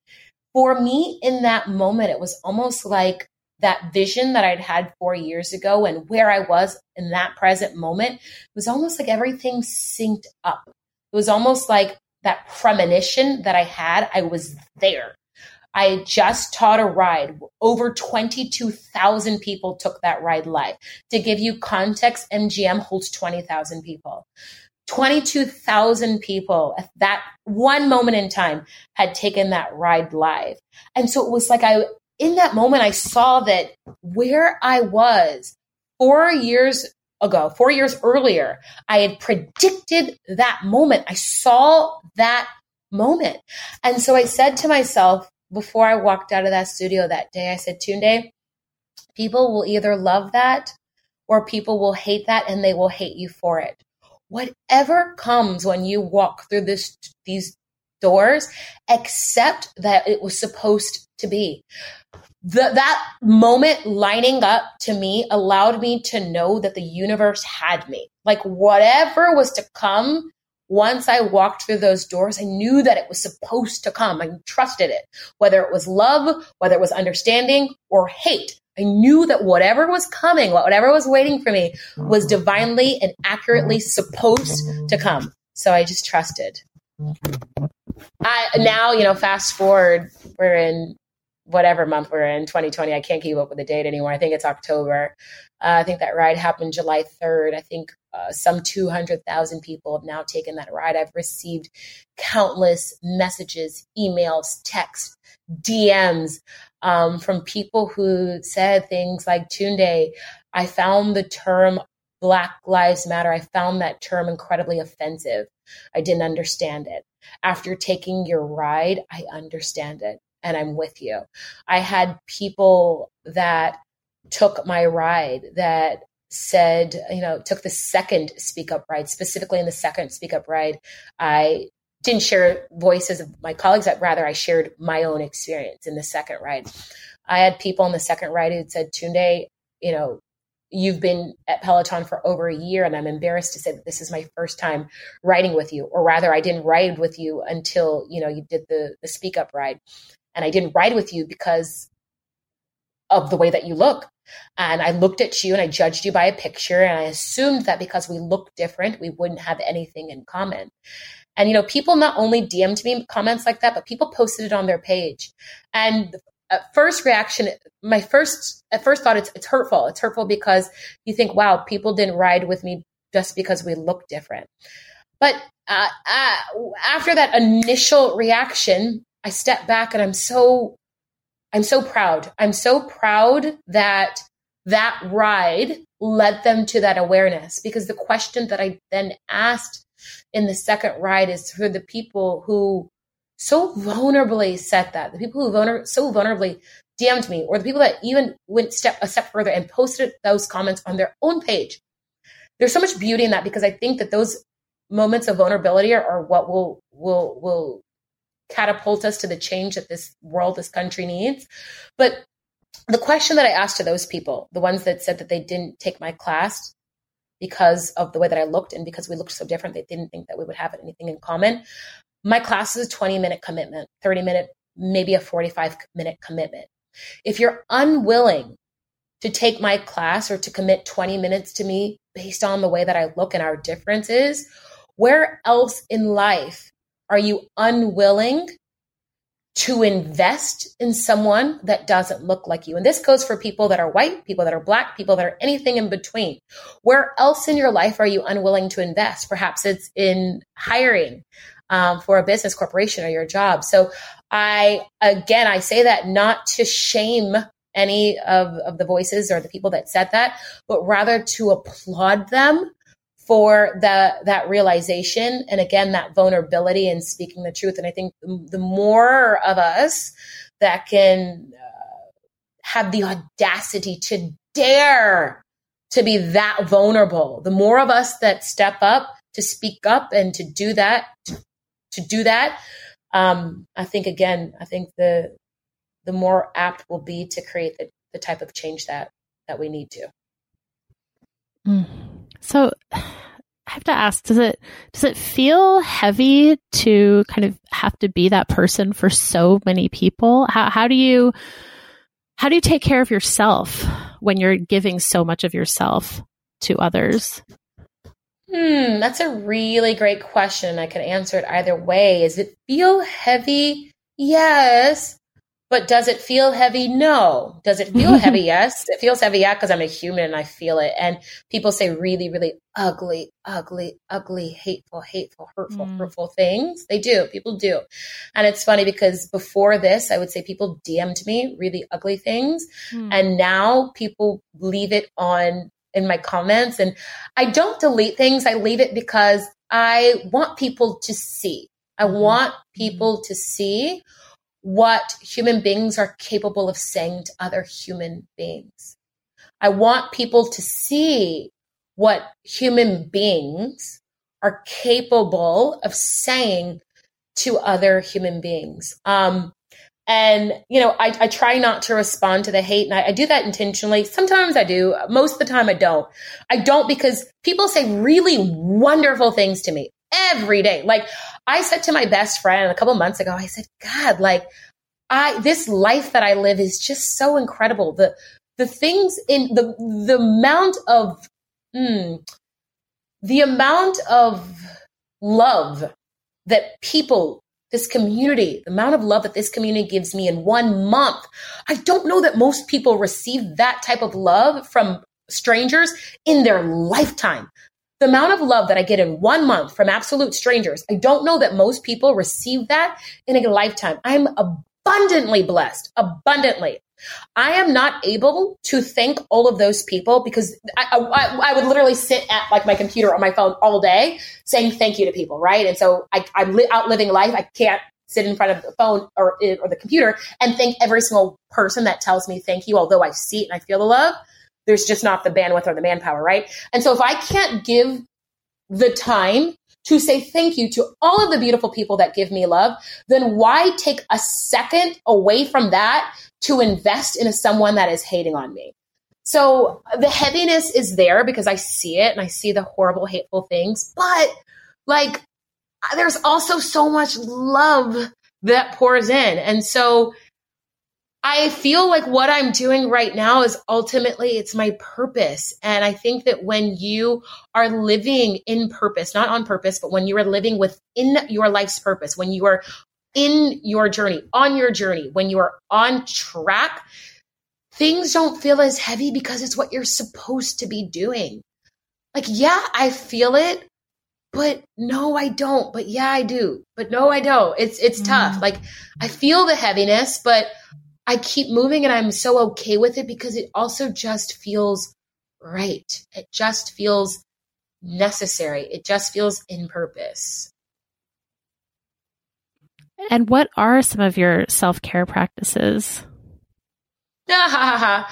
For me, in that moment, it was almost like that vision that I'd had four years ago and where I was in that present moment, was almost like everything synced up. It was almost like that premonition that I had, I was there. I just taught a ride. Over 22,000 people took that ride live. To give you context, MGM holds 20,000 people. 22,000 people at that one moment in time had taken that ride live. And so it was like I in that moment, I saw that where I was four years ago, four years earlier, I had predicted that moment. I saw that moment. And so I said to myself before I walked out of that studio that day, I said, Tunde, people will either love that or people will hate that and they will hate you for it. Whatever comes when you walk through this, these doors, accept that it was supposed to be. The, that moment lining up to me allowed me to know that the universe had me. Like whatever was to come, once I walked through those doors, I knew that it was supposed to come. I trusted it, whether it was love, whether it was understanding or hate. I knew that whatever was coming, whatever was waiting for me was divinely and accurately supposed to come. So I just trusted. I now, you know, fast forward, we're in whatever month we're in, 2020. I can't keep up with the date anymore. I think it's October. Uh, I think that ride happened July 3rd. I think uh, some 200,000 people have now taken that ride. I've received countless messages, emails, texts, DMs um, from people who said things like, Tunde, I found the term Black Lives Matter. I found that term incredibly offensive. I didn't understand it. After taking your ride, I understand it and I'm with you. I had people that took my ride that said, you know, took the second speak up ride, specifically in the second speak up ride. I didn't share voices of my colleagues, but rather I shared my own experience in the second ride. I had people in the second ride who said, Tunde, you know, you've been at Peloton for over a year, and I'm embarrassed to say that this is my first time riding with you, or rather, I didn't ride with you until you know you did the the speak up ride, and I didn't ride with you because of the way that you look. And I looked at you and I judged you by a picture, and I assumed that because we look different, we wouldn't have anything in common. And you know, people not only DM'd me comments like that, but people posted it on their page. And at first reaction, my first at first thought it's it's hurtful. It's hurtful because you think, wow, people didn't ride with me just because we look different. But uh, uh, after that initial reaction, I step back and I'm so I'm so proud. I'm so proud that that ride led them to that awareness because the question that I then asked in the second ride is for the people who so vulnerably said that, the people who vulner- so vulnerably DM'd me, or the people that even went step a step further and posted those comments on their own page. There's so much beauty in that because I think that those moments of vulnerability are, are what will will will catapult us to the change that this world, this country needs. But the question that I asked to those people, the ones that said that they didn't take my class because of the way that I looked and because we looked so different, they didn't think that we would have anything in common. my class is a 20 minute commitment, 30 minute, maybe a 45 minute commitment. If you're unwilling to take my class or to commit 20 minutes to me based on the way that I look and our differences, where else in life are you unwilling to invest in someone that doesn't look like you. And this goes for people that are white, people that are black, people that are anything in between. Where else in your life are you unwilling to invest? Perhaps it's in hiring um, for a business corporation or your job. So I, again, I say that not to shame any of, of the voices or the people that said that, but rather to applaud them for that that realization and again that vulnerability and speaking the truth and i think the more of us that can uh, have the audacity to dare to be that vulnerable the more of us that step up to speak up and to do that to, do that um, i think again i think the the more apt will be to create the, the type of change that that we need to mm. So [sighs] I have to ask, does it does it feel heavy to kind of have to be that person for so many people? How how do you how do you take care of yourself when you're giving so much of yourself to others? Hmm, that's a really great question. I can answer it either way. Does it feel heavy? Yes. But does it feel heavy? No. Does it feel heavy? [laughs] Yes. It feels heavy, yeah, because I'm a human and I feel it. And people say really, really ugly, ugly, ugly, hateful, hateful, hurtful, mm. hurtful things. They do. People do. And it's funny because before this, I would say people DM'd me really ugly things. Mm. And now people leave it on in my comments. And I don't delete things. I leave it because I want people to see. I mm-hmm. want people to see what human beings are capable of saying to other human beings. I want people to see what human beings are capable of saying to other human beings. Um, and, you know, I, I, try not to respond to the hate, and I, I, do that intentionally. Sometimes I do. Most of the time, I don't. I don't because people say really wonderful things to me every day. Like, I said to my best friend a couple months ago, I said, God, like, I, this life that I live is just so incredible. The, the things in the, the amount of, mm, the amount of love that people, this community, the amount of love that this community gives me in one month. I don't know that most people receive that type of love from strangers in their lifetime the amount of love that I get in one month from absolute strangers, I don't know that most people receive that in a lifetime. I'm abundantly blessed, abundantly. I am not able to thank all of those people because I, I, I, would literally sit at like my computer on my phone all day saying thank you to people, right? And so I, am li- out living life. I can't sit in front of the phone or, or the computer and thank every single person that tells me thank you, although I see it and I feel the love there's just not the bandwidth or the manpower, right? And so if I can't give the time to say thank you to all of the beautiful people that give me love, then why take a second away from that to invest in someone that is hating on me? So the heaviness is there because I see it and I see the horrible, hateful things, but like there's also so much love that pours in. And so I feel like what I'm doing right now is ultimately it's my purpose. And I think that when you are living in purpose, not on purpose, but when you are living within your life's purpose, when you are in your journey, on your journey, when you are on track, things don't feel as heavy because it's what you're supposed to be doing. Like, yeah, I feel it, but no, I don't. But yeah, I do. But no, I don't. It's it's mm. tough. Like I feel the heaviness, but I keep moving and I'm so okay with it because it also just feels right. It just feels necessary. It just feels in purpose. And what are some of your self care practices? [laughs] um,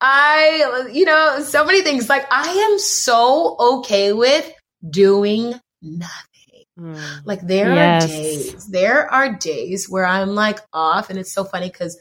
I, you know, so many things. Like, I am so okay with doing nothing. Mm. Like there yes. are days, there are days where I'm like off, and it's so funny because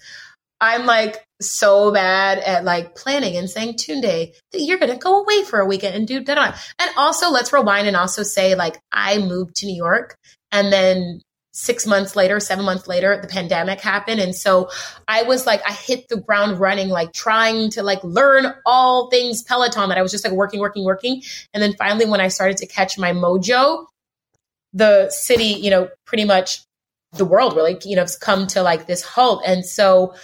I'm like so bad at like planning and saying Tunde that you're going to go away for a weekend and do that. And also let's rewind and also say like I moved to New York and then six months later, seven months later, the pandemic happened. And so I was like, I hit the ground running, like trying to like learn all things Peloton that I was just like working, working, working. And then finally, when I started to catch my mojo, the city, you know, pretty much the world really, you know, has come to like this halt. And so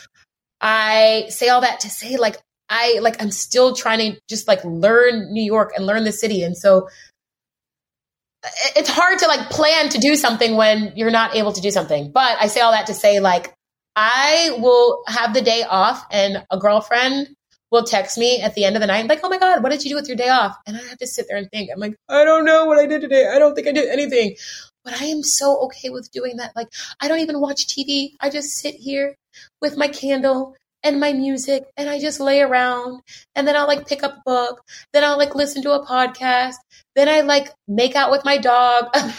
I say all that to say like, I like, I'm still trying to just like learn New York and learn the city. And so it's hard to like plan to do something when you're not able to do something. But I say all that to say like I will have the day off and a girlfriend will text me at the end of the night like, "Oh my god, what did you do with your day off?" And I have to sit there and think. I'm like, "I don't know what I did today. I don't think I did anything." But I am so okay with doing that. Like, I don't even watch TV. I just sit here with my candle and my music and I just lay around and then I'll like pick up a book. Then I'll like listen to a podcast. Then I like make out with my dog. [laughs] [laughs] I,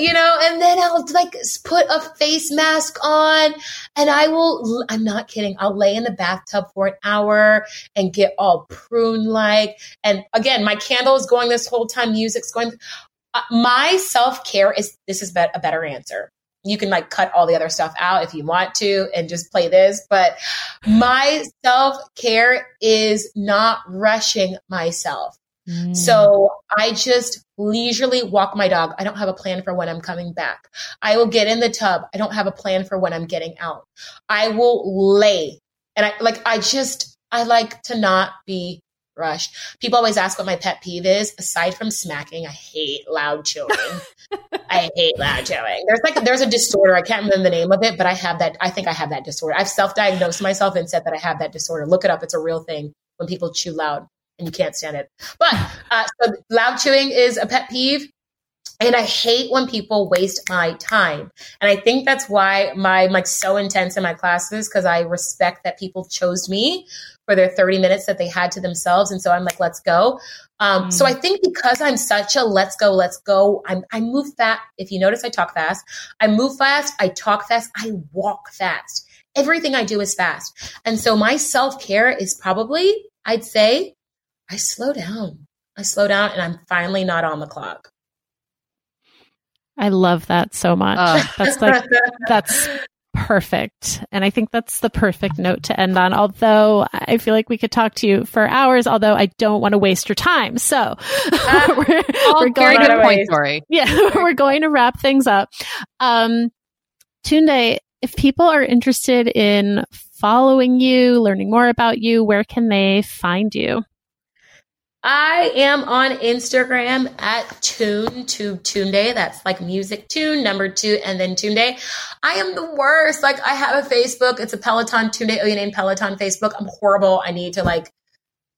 you know, and then I'll like put a face mask on and I will, I'm not kidding. I'll lay in the bathtub for an hour and get all prune like. And again, my candle is going this whole time. Music's going. Uh, my self care is, this is a better answer you can like cut all the other stuff out if you want to and just play this. But my self care is not rushing myself. Mm. So I just leisurely walk my dog. I don't have a plan for when I'm coming back. I will get in the tub. I don't have a plan for when I'm getting out. I will lay and I like, I just, I like to not be rush. People always ask what my pet peeve is. Aside from smacking, I hate loud chewing. [laughs] I hate loud chewing. There's like there's a disorder. I can't remember the name of it, but I have that. I think I have that disorder. I've self-diagnosed myself and said that I have that disorder. Look it up. It's a real thing when people chew loud and you can't stand it. But uh, so loud chewing is a pet peeve. And I hate when people waste my time. And I think that's why my, I'm like so intense in my classes because I respect that people chose me for their 30 minutes that they had to themselves. And so I'm like, let's go. Um, mm. So I think because I'm such a let's go, let's go, I'm, I move fast. If you notice, I talk fast. I move fast. I talk fast. I walk fast. Everything I do is fast. And so my self care is probably, I'd say, I slow down. I slow down and I'm finally not on the clock. I love that so much. Uh. [laughs] That's like that's perfect. And I think that's the perfect note to end on. Although I feel like we could talk to you for hours, although I don't want to waste your time. So [laughs] uh, we're, we're going to point, Tori. [laughs] Yeah, we're going to wrap things up. Um, Tunde, if people are interested in following you, learning more about you, where can they find you? I am on Instagram at Tune to Tunde. That's like music tune number two and then Tunde. I am the worst. Like I have a Facebook. It's a Peloton Tunde. Oh, you name Peloton Facebook. I'm horrible. I need to like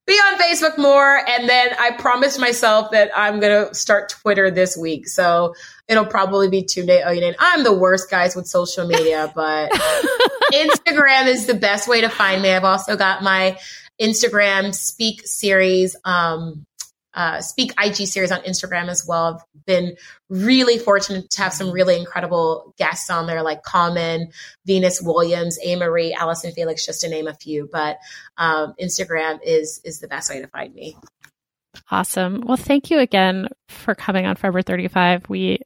be on Facebook more. And then I promised myself that I'm gonna start Twitter this week. So it'll probably be Tunde Oyeneyin. Oh, I'm the worst guys with social media, but [laughs] Instagram is the best way to find me. I've also got my Instagram Speak series, um, uh, Speak IG series on Instagram as well. I've been really fortunate to have some really incredible guests on there, like Common, Venus Williams, A. Marie, Allyson Felix, just to name a few. But um, Instagram is is the best way to find me. Awesome. Well, thank you again for coming on Forever 35. We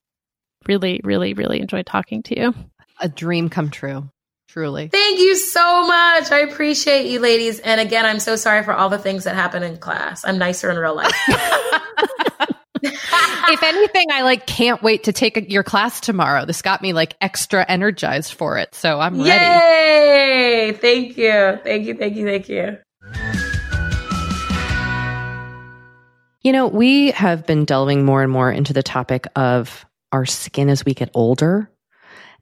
really, really, really enjoyed talking to you. A dream come true. Truly. Thank you so much. I appreciate you, ladies. And again, I'm so sorry for all the things that happen in class. I'm nicer in real life. [laughs] [laughs] if anything, I like can't wait to take a, your class tomorrow. This got me like extra energized for it. So I'm ready. Yay! Thank you. Thank you. Thank you. Thank you. You know, we have been delving more and more into the topic of our skin as we get older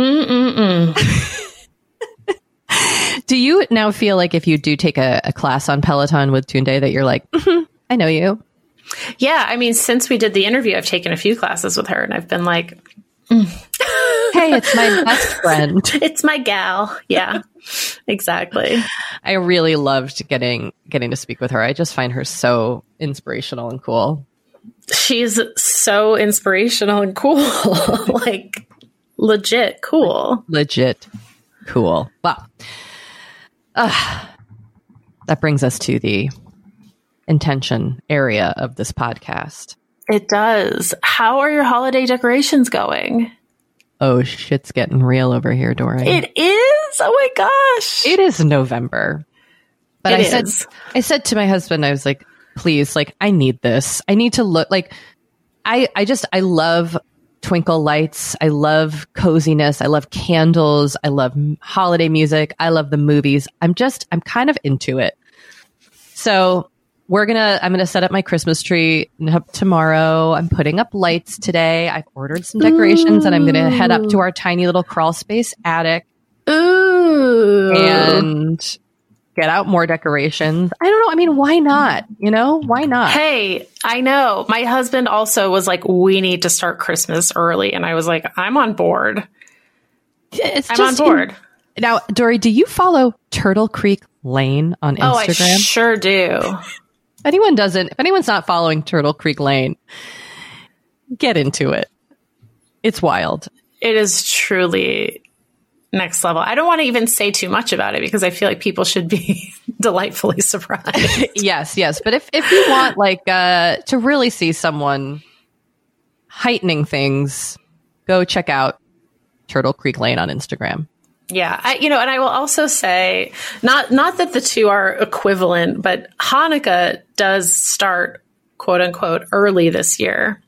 Mm-mm-mm. [laughs] Do you now feel like if you do take a, a class on Peloton with Tunde that you're like, "Mhm, I know you? Yeah, I mean, since we did the interview, I've taken a few classes with her, and I've been like, [laughs] Hey, it's my best [laughs] friend. "It's my gal." Yeah, exactly. I really loved getting getting to speak with her. I just find her so inspirational and cool. She's so inspirational and cool, like legit cool. Legit cool. Wow. Uh, that brings us to the intention area of this podcast. It does. How are your holiday decorations going? Oh, shit's getting real over here, Doree. It is. Oh my gosh. it is November. But It I said. I said to my husband, I was like, please, like, I need this. I need to look like I I just I love twinkle lights. I love coziness. I love candles. I love holiday music. I love the movies. I'm just I'm kind of into it. So we're gonna I'm gonna set up my Christmas tree tomorrow. I'm putting up lights today. I've ordered some decorations and I'm gonna head up to our tiny little crawl space attic Ooh. and get out more decorations. I don't know. I mean, why not? You know, why not? Hey, I know. My husband also was like, we need to start Christmas early. And I was like, I'm on board. It's I'm on board. now, Doree, do you follow Turtle Creek Lane on Instagram? Oh, I Instagram? sure do. if anyone doesn't, if anyone's not following Turtle Creek Lane, get into it. It's wild. It is truly next level. I don't want to even say too much about it because I feel like people should be [laughs] delightfully surprised. [laughs] yes, yes. But if if you want like uh to really see someone heightening things, go check out Turtle Creek Lane on Instagram. Yeah, I, you know, and I will also say, not not that the two are equivalent, but Hanukkah does start quote unquote early this year.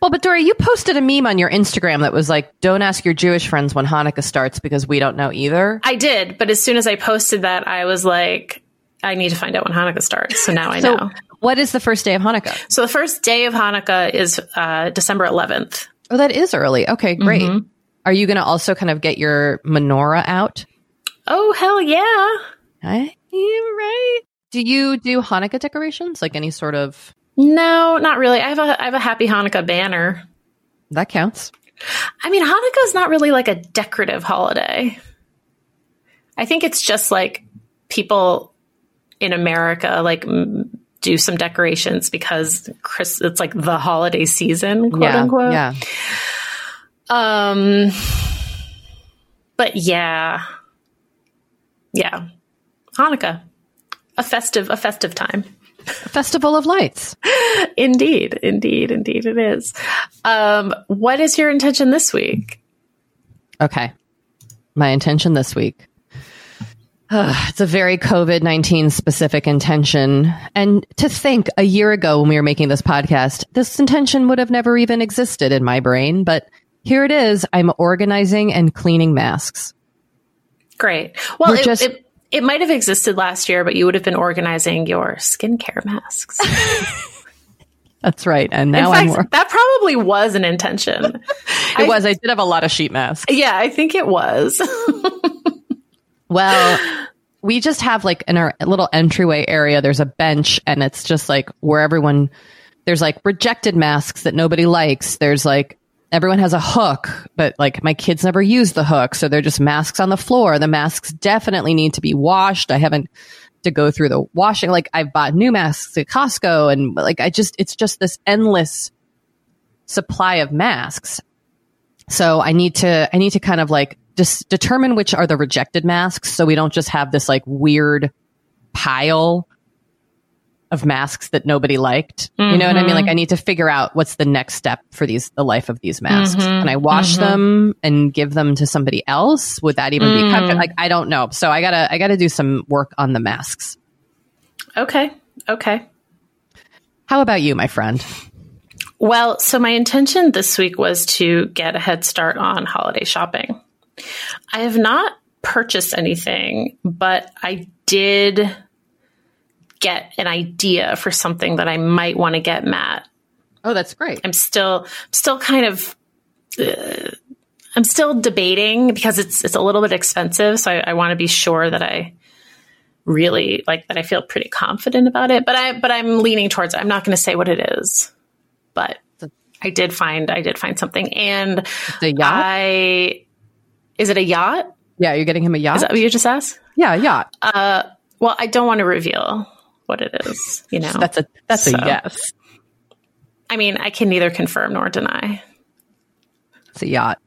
Well, but Doree, you posted a meme on your Instagram that was like, "Don't ask your Jewish friends when Hanukkah starts because we don't know either." I did, but as soon as I posted that, I was like, I need to find out when Hanukkah starts. So now I So, know. what is the first day of Hanukkah? So the first day of Hanukkah is uh, December 11th. Oh, that is early. Okay, great. Mhm. Are you going to also kind of get your menorah out? Oh, hell yeah. I, right. Do you do Hanukkah decorations? Like any sort of. No, not really. I have a I have a happy Hanukkah banner. That counts. I mean, Hanukkah is not really like a decorative holiday. I think it's just like people in America like m- do some decorations because Chris it's like the holiday season, quote yeah. unquote. Yeah. Um but yeah. Yeah. Hanukkah. A festive a festive time. Festival of lights. [laughs] Indeed, indeed, indeed it is. Um what is your intention this week? Okay. My intention this week. it's a very COVID 19 specific intention. And to think a year ago when we were making this podcast, this intention would have never even existed in my brain. But here it is. I'm organizing and cleaning masks. Great. Well, it, just- it, it might have existed last year, but you would have been organizing your skincare masks. [laughs] That's right. And In now I'm. fact, Wor- that probably was an intention. [laughs] it was. I did have a lot of sheet masks. yeah, I think it was. [laughs] Well, we just have like in our little entryway area, there's a bench and it's just like where everyone, there's like rejected masks that nobody likes. There's like, everyone has a hook, but like my kids never use the hook. So they're just masks on the floor. The masks definitely need to be washed. I haven't to go through the washing. Like I've bought new masks at Costco and like I just, it's just this endless supply of masks. So I need to, I need to kind of like just determine which are the rejected masks so we don't just have this like weird pile of masks that nobody liked. You know what I mean? Like I need to figure out what's the next step for these, the life of these masks. Mm-hmm. Can I wash mm-hmm. them and give them to somebody else? Would that even be mm. comfort? Like I don't know. So I gotta, I gotta do some work on the masks. okay. Okay. How about you, my friend? Well, so my intention this week was to get a head start on holiday shopping. I have not purchased anything, but I did get an idea for something that I might want to get Matt. Oh, that's great. I'm still still kind of uh, I'm still debating because it's it's a little bit expensive, so I, I want to be sure that I really like that I feel pretty confident about it. But I but I'm leaning towards it. I'm not going to say what it is, but I did find I did find something, and It's a yacht. I is it a yacht? yeah, you're getting him a yacht. Is that what you just asked? yeah, a yacht. Uh, well, I don't want to reveal what it is. You know, That's a that's So- a yes. I mean, I can neither confirm nor deny, It's a yacht.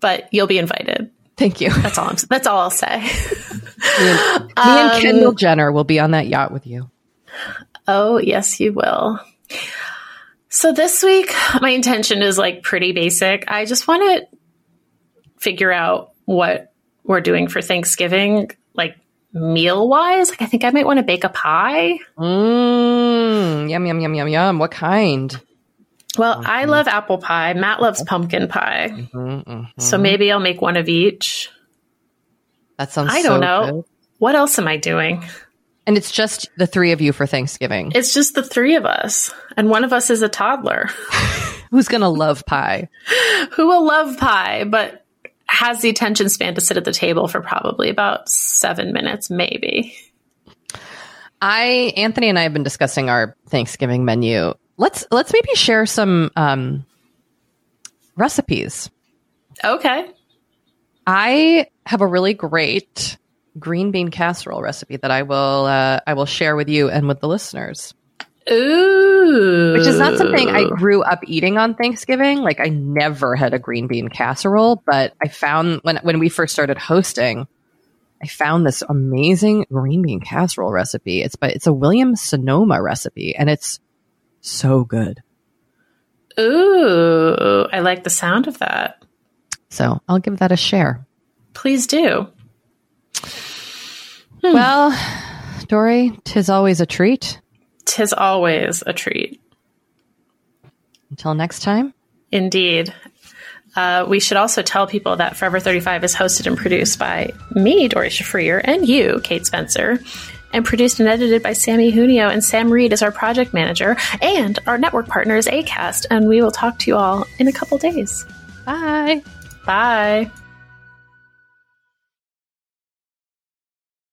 but you'll be invited. Thank you. That's all. I'm, that's all I'll say. [laughs] Me and um, Kendall Jenner will be on that yacht with you. Oh, yes, you will. So this week, my intention is like pretty basic. I just want to figure out what we're doing for Thanksgiving, like meal wise. Like, I think I might want to bake a pie. Mmm. Yum yum yum yum yum. What kind? Well, I love apple pie. Matt loves pumpkin pie. Mm-hmm, mm-hmm. So maybe I'll make one of each. That sounds. I don't so know. good. What else am I doing? And it's just the three of you for Thanksgiving. It's just the three of us, and one of us is a toddler [laughs] Who's gonna love pie? [laughs] who will love pie, but has the attention span to sit at the table for probably about seven minutes, maybe. I Anthony and I have been discussing our Thanksgiving menu. Let's let's maybe share some um, recipes. Okay. I have a really great green bean casserole recipe that I will uh, I will share with you and with the listeners. Ooh. Which is not something I grew up eating on Thanksgiving. Like I never had a green bean casserole, but I found when when we first started hosting, I found this amazing green bean casserole recipe. It's by it's a William Sonoma recipe, and it's so good. Ooh. I like the sound of that. So I'll give that a share. Please do. Hmm. Well, Doree, tis always a treat. Tis always a treat. Until next time. Indeed. Uh, we should also tell people that Forever 35 is hosted and produced by me, Doree Shafrir, and you, Kate Spencer, and produced and edited by Sammy Junio, and Sam Reed is our project manager, and our network partner is ACAST, and we will talk to you all in a couple days. Bye. Bye.